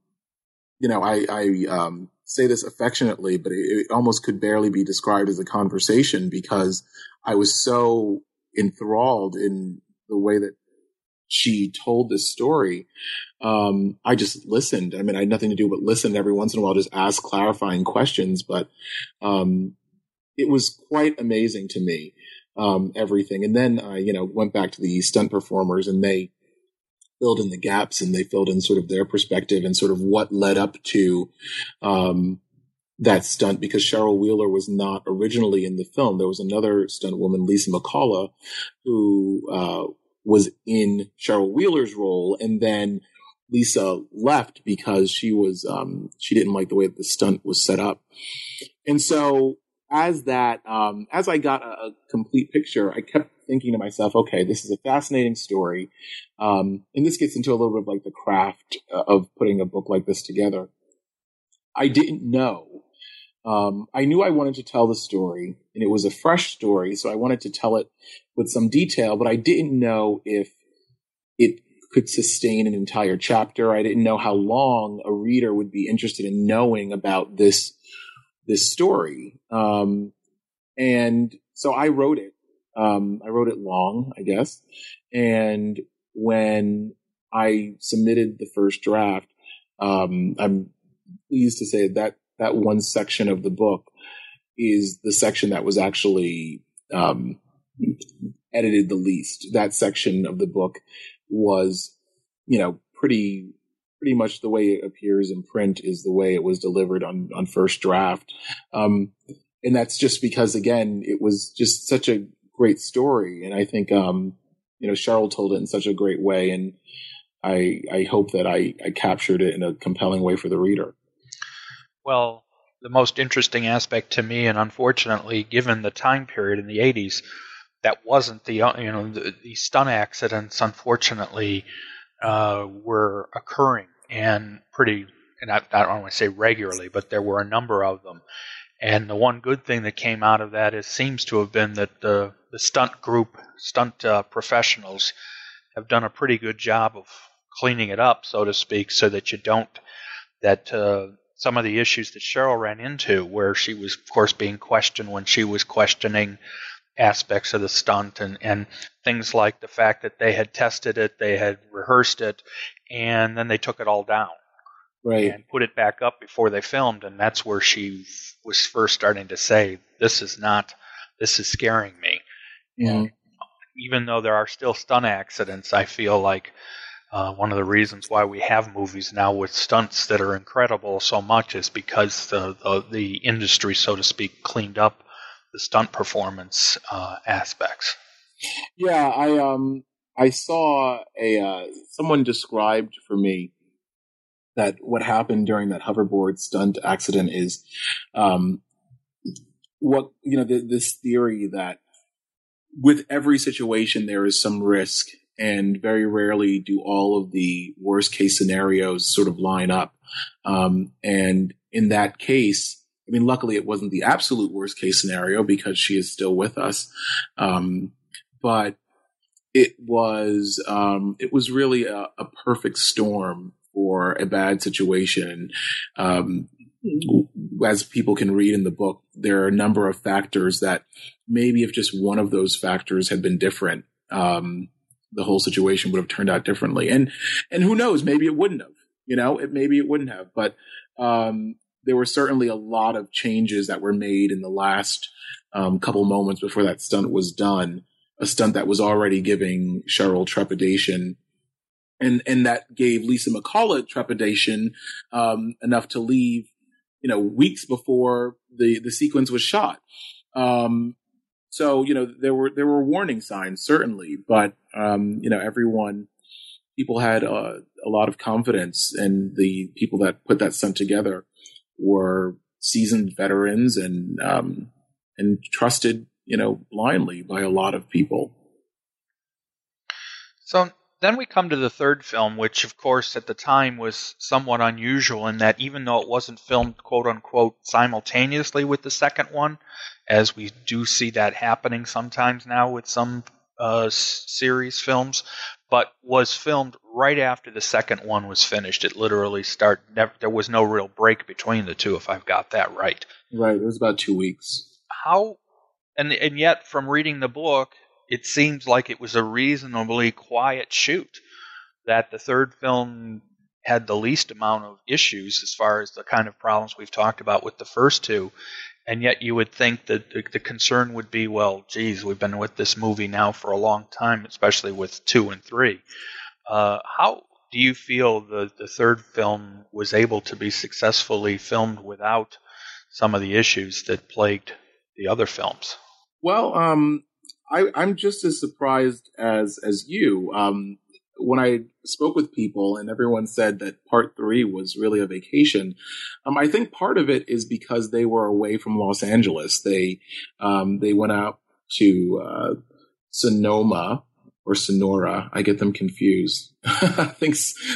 you know, I, I, um, say this affectionately, but it, it almost could barely be described as a conversation because I was so enthralled in the way that she told this story. Um, I just listened. I mean, I had nothing to do but listen every once in a while, just ask clarifying questions. But um, it was quite amazing to me, um, everything. And then I, you know, went back to the stunt performers and they filled in the gaps and they filled in sort of their perspective and sort of what led up to um, that stunt because Cheryl Wheeler was not originally in the film. There was another stunt woman, Lisa McCullough, who uh, was in Cheryl Wheeler's role, and then Lisa left because she was um, she didn't like the way that the stunt was set up, and so as that um, as I got a, a, complete picture, I kept thinking to myself, okay, this is a fascinating story, um, and this gets into a little bit of like the craft uh, of putting a book like this together. I didn't know. Um, I knew I wanted to tell the story, and it was a fresh story, so I wanted to tell it with some detail, but I didn't know if it could sustain an entire chapter. I didn't know how long a reader would be interested in knowing about this this story. Um, and so I wrote it. Um, I wrote it long, I guess. And when I submitted the first draft, um, I'm pleased to say that that one section of the book is the section that was actually um, edited the least. That section of the book was, you know, pretty pretty much the way it appears in print is the way it was delivered on on first draft. Um, and that's just because again, it was just such a great story, and I think um, you know Cheryl told it in such a great way, and I I hope that I I captured it in a compelling way for the reader. Well, the most interesting aspect to me, and unfortunately, given the time period in the 80s, that wasn't the you know the, the stunt accidents unfortunately uh, were occurring and pretty and I, I don't want to say regularly but there were a number of them. And the one good thing that came out of that is seems to have been that the the stunt group stunt uh, professionals have done a pretty good job of cleaning it up so to speak so that you don't that uh, some of the issues that Cheryl ran into where she was of course being questioned when she was questioning aspects of the stunt and, and things like the fact that they had tested it, they had rehearsed it, and then they took it all down. Right. And put it back up before they filmed, and that's where she was first starting to say, This is not, this is scaring me. Mm-hmm. And even though there are still stunt accidents, I feel like uh, one of the reasons why we have movies now with stunts that are incredible so much is because the, the, the industry, so to speak, cleaned up the stunt performance uh, aspects. Yeah, I um I saw a uh, someone described for me that what happened during that hoverboard stunt accident is um what you know the, this theory that with every situation there is some risk and very rarely do all of the worst case scenarios sort of line up um, and in that case I mean, luckily it wasn't the absolute worst case scenario because she is still with us. Um, but it was, um, it was really a, a, perfect storm for a bad situation. Um, as people can read in the book, there are a number of factors that maybe if just one of those factors had been different, um, the whole situation would have turned out differently. And, and who knows, maybe it wouldn't have, you know, it, maybe it wouldn't have, but, um, there were certainly a lot of changes that were made in the last um, couple moments before that stunt was done a stunt that was already giving Cheryl trepidation. And, and that gave Lisa McCullough trepidation, um, enough to leave, you know, weeks before the, the sequence was shot. Um, so, you know, there were, there were warning signs, certainly, but, um, you know, everyone, people had uh, a lot of confidence and the people that put that stunt together were seasoned veterans and, um, and trusted, you know, blindly by a lot of people. So then we come to the third film, which, of course, at the time was somewhat unusual in that even though it wasn't filmed quote unquote simultaneously with the second one, as we do see that happening sometimes now with some uh, series films, but was filmed right after the second one was finished. It literally start never, there was no real break between the two, if I've got that right. Right, it was about two weeks. How, and and yet from reading the book, it seems like it was a reasonably quiet shoot. That the third film had the least amount of issues as far as the kind of problems we've talked about with the first two. And yet you would think that the, concern would be, well, geez, we've been with this movie now for a long time, especially with two and three. Uh, how do you feel the, the third film was able to be successfully filmed without some of the issues that plagued the other films? Well, um, I, am just as surprised as as you. Um, when I spoke with people and everyone said that part three was really a vacation, um, I think part of it is because they were away from Los Angeles. They, um, they went out to, uh, Sonoma or Sonora. I get them confused. I think,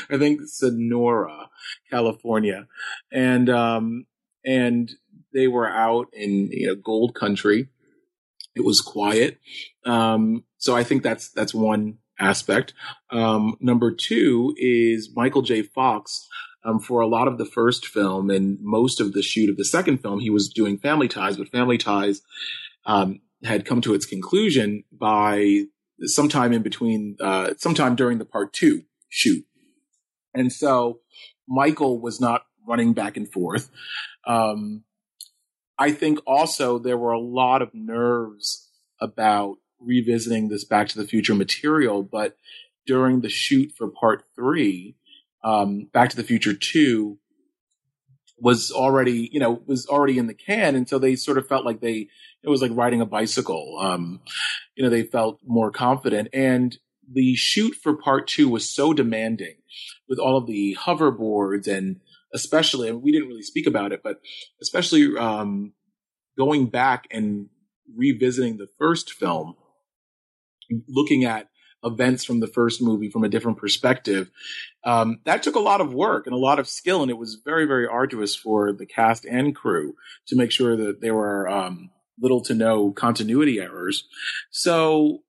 I think Sonora, California. And, um, and they were out in, you know, gold country. It was quiet. Um, so I think that's, that's one aspect. Um, number two is Michael J. Fox. Um, for a lot of the first film and most of the shoot of the second film, he was doing Family Ties, but Family Ties um, had come to its conclusion by sometime in between, uh, sometime during the part two shoot. And so Michael was not running back and forth. Um, I think also there were a lot of nerves about revisiting this Back to the Future material, but during the shoot for part three, um, Back to the Future 2 was already, you know, was already in the can. And so they sort of felt like they, it was like riding a bicycle. Um, you know, they felt more confident. And the shoot for part two was so demanding with all of the hoverboards and especially, and we didn't really speak about it, but especially, um, going back and revisiting the first film looking at events from the first movie from a different perspective. Um, that took a lot of work and a lot of skill, and it was very, very arduous for the cast and crew to make sure that there were um, little to no continuity errors. So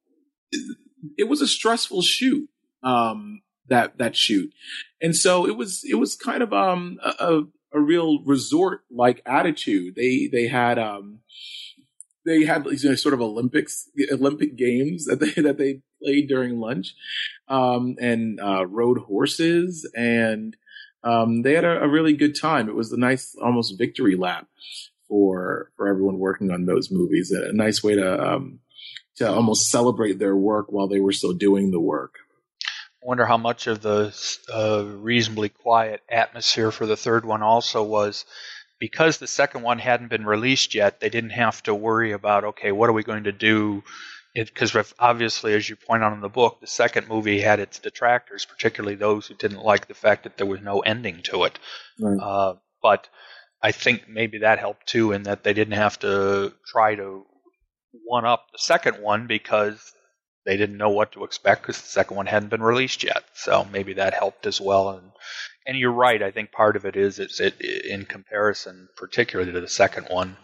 it was a stressful shoot. Um, that that shoot, and so it was it was kind of um, a, a real resort like attitude. They they had um, they had you know, sort of Olympics, Olympic games that they that they played during lunch, um, and uh, rode horses, and um, they had a, a, really good time. It was a nice, almost victory lap for for everyone working on those movies. A, a nice way to um, to almost celebrate their work while they were still doing the work. I wonder how much of the uh, reasonably quiet atmosphere for the third one also was because the second one hadn't been released yet, they didn't have to worry about, okay, what are we going to do? Because obviously, as you point out in the book, the second movie had its detractors, particularly those who didn't like the fact that there was no ending to it. Right. Uh, but I think maybe that helped too, in that they didn't have to try to one up the second one because they didn't know what to expect because the second one hadn't been released yet. So maybe that helped as well. And and you're right. I think part of it is it's it in comparison, particularly to the second one,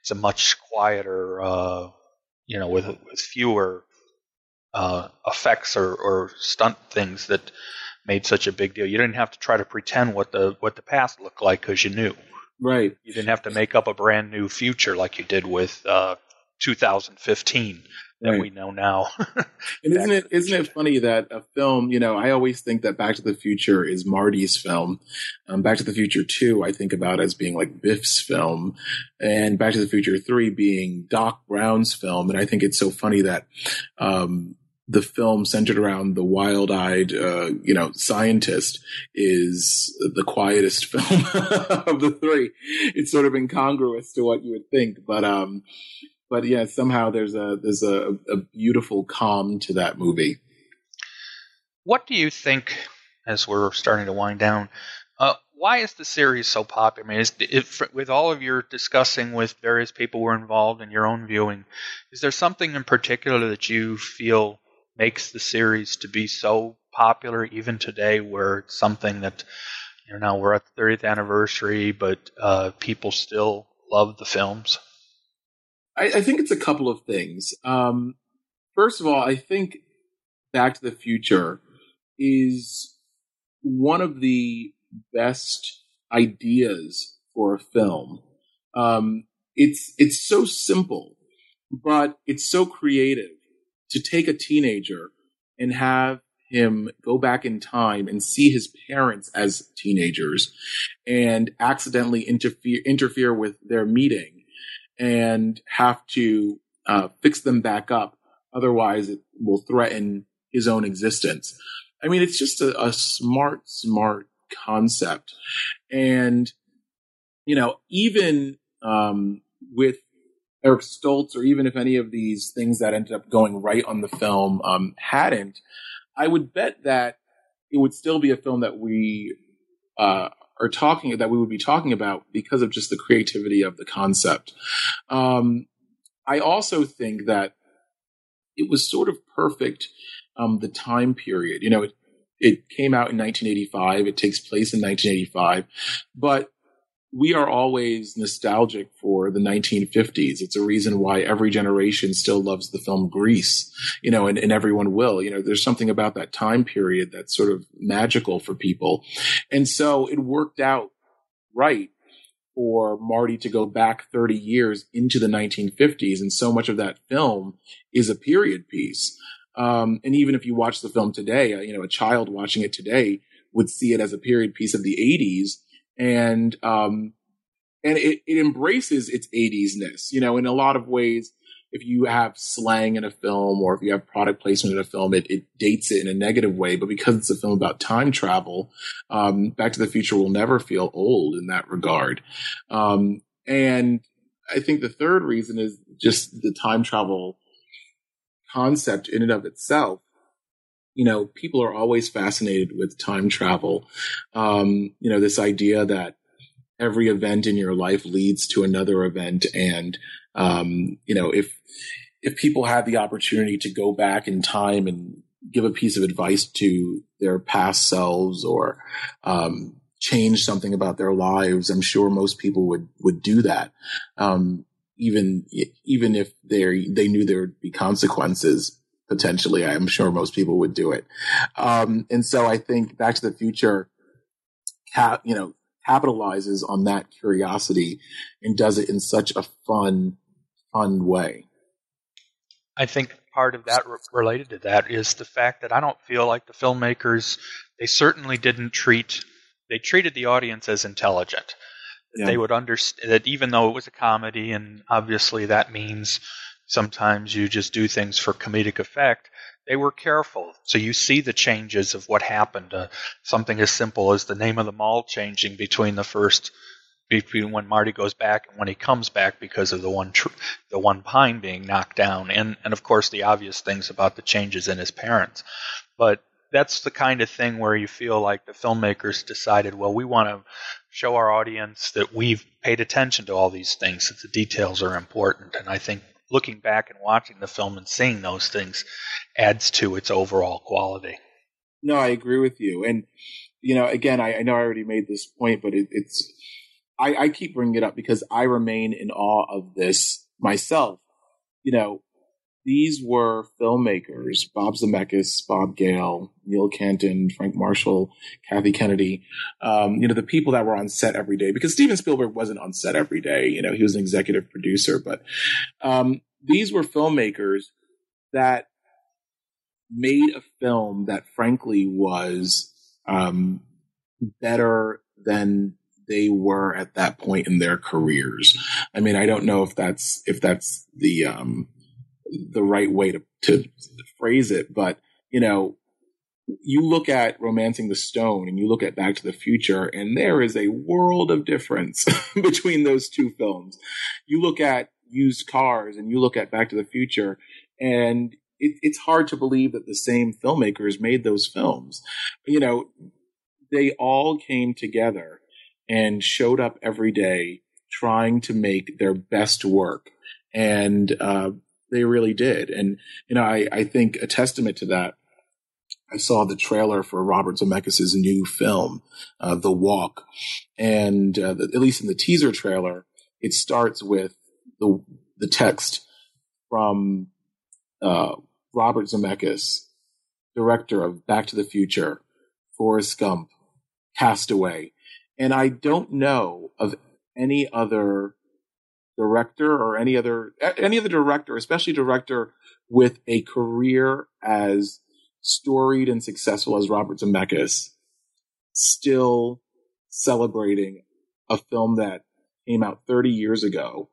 it's a much quieter, uh, you know, with with fewer uh, effects or, or stunt things that made such a big deal. You didn't have to try to pretend what the what the past looked like because you knew. Right. You didn't have to make up a brand new future like you did with uh, 2015 that right. we know now. and isn't it isn't it funny that a film? You know, I always think that Back to the Future is Marty's film. Um, Back to the Future Two, I think about as being like Biff's film, and Back to the Future Three being Doc Brown's film. And I think it's so funny that. Um, the film centered around the wild-eyed, uh, you know, scientist is the quietest film of the three. It's sort of incongruous to what you would think, but um, but yeah, somehow there's a there's a, a beautiful calm to that movie. What do you think, as we're starting to wind down, uh, why is the series so popular? I mean, is, if, with all of your discussing with various people who were involved in your own viewing, is there something in particular that you feel makes the series to be so popular even today, where it's something that you know now we're at the 30th anniversary, but uh, people still love the films? I, I think it's a couple of things. Um, first of all, I think Back to the Future is one of the best ideas for a film. Um, it's it's so simple, but it's so creative to take a teenager and have him go back in time and see his parents as teenagers and accidentally interfere interfere with their meeting and have to uh, fix them back up. Otherwise, it will threaten his own existence. I mean, it's just a, a smart, smart concept. And, you know, even um, with Eric Stoltz, or even if any of these things that ended up going right on the film um, hadn't, I would bet that it would still be a film that we uh, are talking that we would be talking about because of just the creativity of the concept. Um, I also think that it was sort of perfect. Um, the time period, you know, it, it came out in 1985. It takes place in 1985, but we are always nostalgic for the 1950s. It's a reason why every generation still loves the film Grease, you know, and, and everyone will. You know, there's something about that time period that's sort of magical for people. And so it worked out right for Marty to go back 30 years into the 1950s. And so much of that film is a period piece. Um, and even if you watch the film today, uh, you know, a child watching it today would see it as a period piece of the 80s and um, and it, it embraces its 80s ness. You know, in a lot of ways, if you have slang in a film or if you have product placement in a film, it, it dates it in a negative way. But because it's a film about time travel, um, Back to the Future will never feel old in that regard. Um, and I think the third reason is just the time travel concept in and of itself you know, people are always fascinated with time travel. Um, you know, this idea that every event in your life leads to another event. And, um, you know, if, if people had the opportunity to go back in time and give a piece of advice to their past selves or, um, change something about their lives, I'm sure most people would, would do that. Um, even, even if they they knew there would be consequences potentially. I'm sure most people would do it. Um, and so I think Back to the Future, cap, you know, capitalizes on that curiosity and does it in such a fun, fun way. I think part of that re- related to that is the fact that I don't feel like the filmmakers, they certainly didn't treat, they treated the audience as intelligent. Yeah. They would understand that even though it was a comedy, and obviously that means Sometimes you just do things for comedic effect. They were careful. So you see the changes of what happened. Uh, something as simple as the name of the mall changing between the first between when Marty goes back and when he comes back because of the one tr- the one pine being knocked down and and of course the obvious things about the changes in his parents. But that's the kind of thing where you feel like the filmmakers decided, well, we want to show our audience that we've paid attention to all these things, that the details are important. And I think looking back and watching the film and seeing those things adds to its overall quality. No, I agree with you. And, you know, again, I, I know I already made this point, but it, it's, I, I keep bringing it up because I remain in awe of this myself. You know, these were filmmakers, Bob Zemeckis, Bob Gale, Neil Canton, Frank Marshall, Kathy Kennedy, um, you know, the people that were on set every day because Steven Spielberg wasn't on set every day. You know, he was an executive producer, but, um, these were filmmakers that made a film that frankly was um, better than they were at that point in their careers. I mean, I don't know if that's if that's the um, the right way to to phrase it, but you know, you look at Romancing the Stone and you look at Back to the Future, and there is a world of difference between those two films. You look at Used Cars and you look at Back to the Future, and it, it's hard to believe that the same filmmakers made those films. You know, they all came together and showed up every day trying to make their best work. And uh, they really did. And, you know, I, I think a testament to that I saw the trailer for Robert Zemeckis' new film, uh, The Walk, and uh, the, at least in the teaser trailer, it starts with the the text from uh, Robert Zemeckis, director of Back to the Future, Forrest Gump, Castaway, and I don't know of any other director or any other any other director, especially director with a career as storied and successful as Robert Zemeckis, still celebrating a film that came out 30 years ago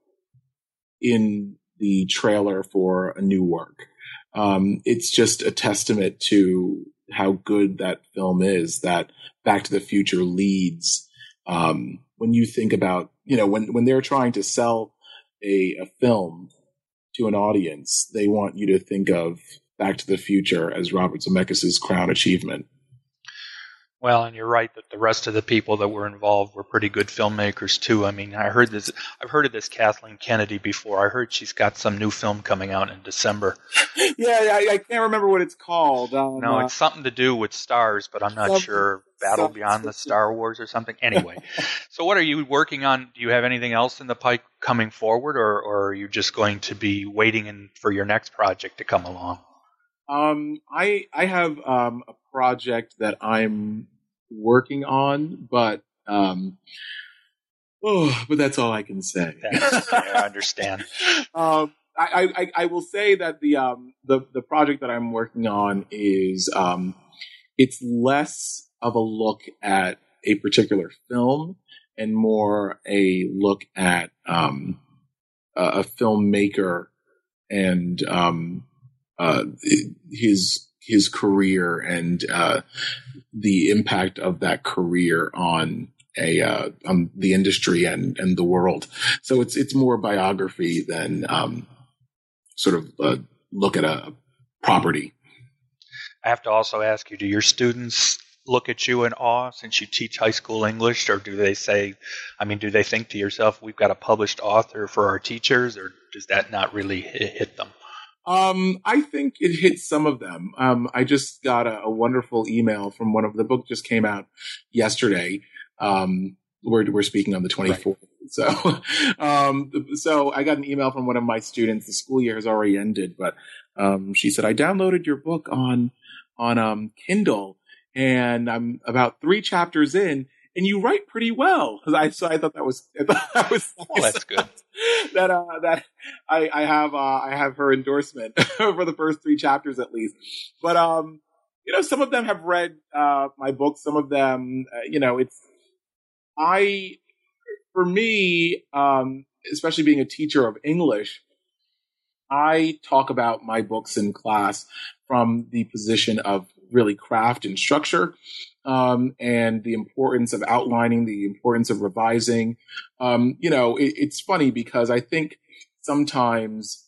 in the trailer for a new work. Um, it's just a testament to how good that film is that Back to the Future leads. Um, when you think about, you know, when, when they're trying to sell a, a film to an audience, they want you to think of Back to the Future as Robert Zemeckis' crown achievement. Well, and you're right that the rest of the people that were involved were pretty good filmmakers too. I mean, I heard this. I've heard of this Kathleen Kennedy before. I heard she's got some new film coming out in December. yeah, I, I, can't remember what it's called. Um, no, it's something to do with stars, but I'm not sure. Battle Beyond the Star Wars or something. Anyway, so what are you working on? Do you have anything else in the pipe coming forward, or, or are you just going to be waiting in, for your next project to come along? Um, I I have um, a project that I'm working on, but um, oh, but that's all I can say. I understand. um, I, I, I will say that the um the the project that I'm working on is um it's less of a look at a particular film and more a look at um a, a filmmaker and um uh, his his career and uh, the impact of that career on a uh, on the industry and and the world. So it's it's more biography than um, sort of a look at a property. I have to also ask you: Do your students look at you in awe since you teach high school English, or do they say, I mean, do they think to yourself, "We've got a published author for our teachers," or does that not really hit them? Um, I think it hit some of them. Um, I just got a, a, wonderful email from one of the book just came out yesterday. Um, we're, we're speaking on the 24th. Right. So, um, so I got an email from one of my students. The school year has already ended, but, um, she said, I downloaded your book on, on, um, Kindle and I'm about three chapters in and you write pretty well. I so I thought that was I thought that was nice. oh, that's good. that uh, that I I have uh, I have her endorsement for the first three chapters at least. But um, you know, some of them have read uh my book. Some of them, uh, you know, it's I for me, um, especially being a teacher of English, I talk about my books in class from the position of really craft and structure um, and the importance of outlining, the importance of revising. Um, you know, it, it's funny because I think sometimes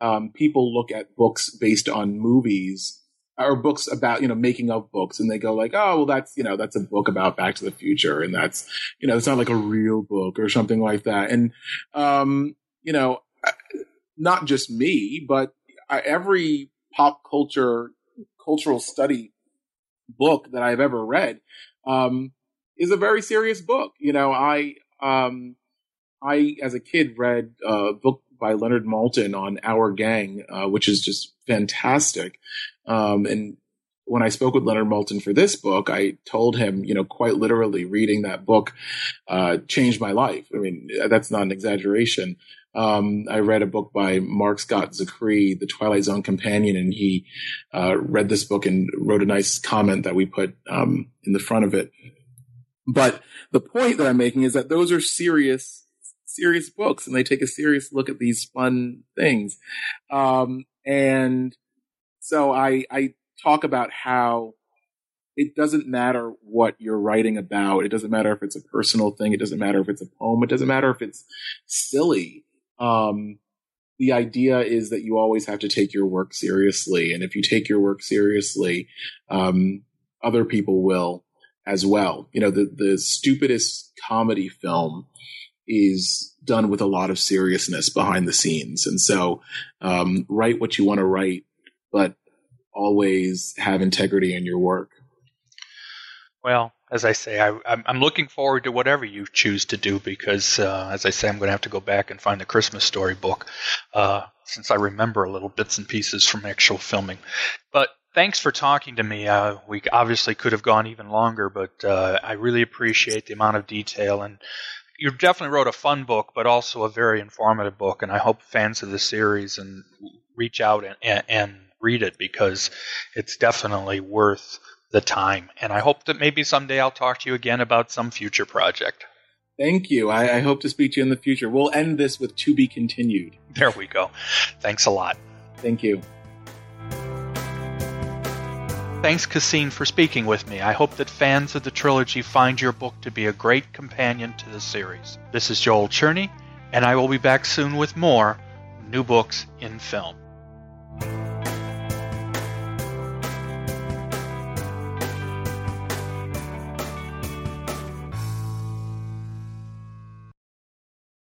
um, people look at books based on movies or books about you know making of books and they go like oh well that's you know that's a book about back to the future and that's you know it's not like a real book or something like that and um you know not just me but every pop culture cultural study book that I've ever read, um, is a very serious book. You know, I, um, I, as a kid, read a book by Leonard Maltin on Our Gang, uh, which is just fantastic. Um, and when I spoke with Leonard Maltin for this book, I told him, you know, quite literally reading that book, uh, changed my life. I mean, that's not an exaggeration. Um, I read a book by Mark Scott Zicree, The Twilight Zone Companion, and he uh, read this book and wrote a nice comment that we put um, in the front of it. But the point that I'm making is that those are serious, serious books, and they take a serious look at these fun things. Um, and so I, I talk about how it doesn't matter what you're writing about. It doesn't matter if it's a personal thing. It doesn't matter if it's a poem. It doesn't matter if it's silly. Um, the idea is that you always have to take your work seriously. And if you take your work seriously, um, other people will as well. You know, the, the stupidest comedy film is done with a lot of seriousness behind the scenes. And so, um, write what you want to write, but always have integrity in your work. Well, as I say, I, am looking forward to whatever you choose to do because, uh, as I say, I'm going to have to go back and find the Christmas story book uh, since I remember a little bits and pieces from actual filming. But thanks for talking to me. Uh, we obviously could have gone even longer, but uh, I really appreciate the amount of detail and. You definitely wrote a fun book, but also a very informative book, and I hope fans of the series and reach out and, and, and read it because it's definitely worth the time. And I hope that maybe someday I'll talk to you again about some future project. Thank you. I, I, hope to speak to you in the future. We'll end this with to be continued. There we go. Thanks a lot. Thank you. Thanks, Caseen, for speaking with me. I hope that fans of the trilogy find your book to be a great companion to the series. This is Joel Cherney, and I will be back soon with more new books in film.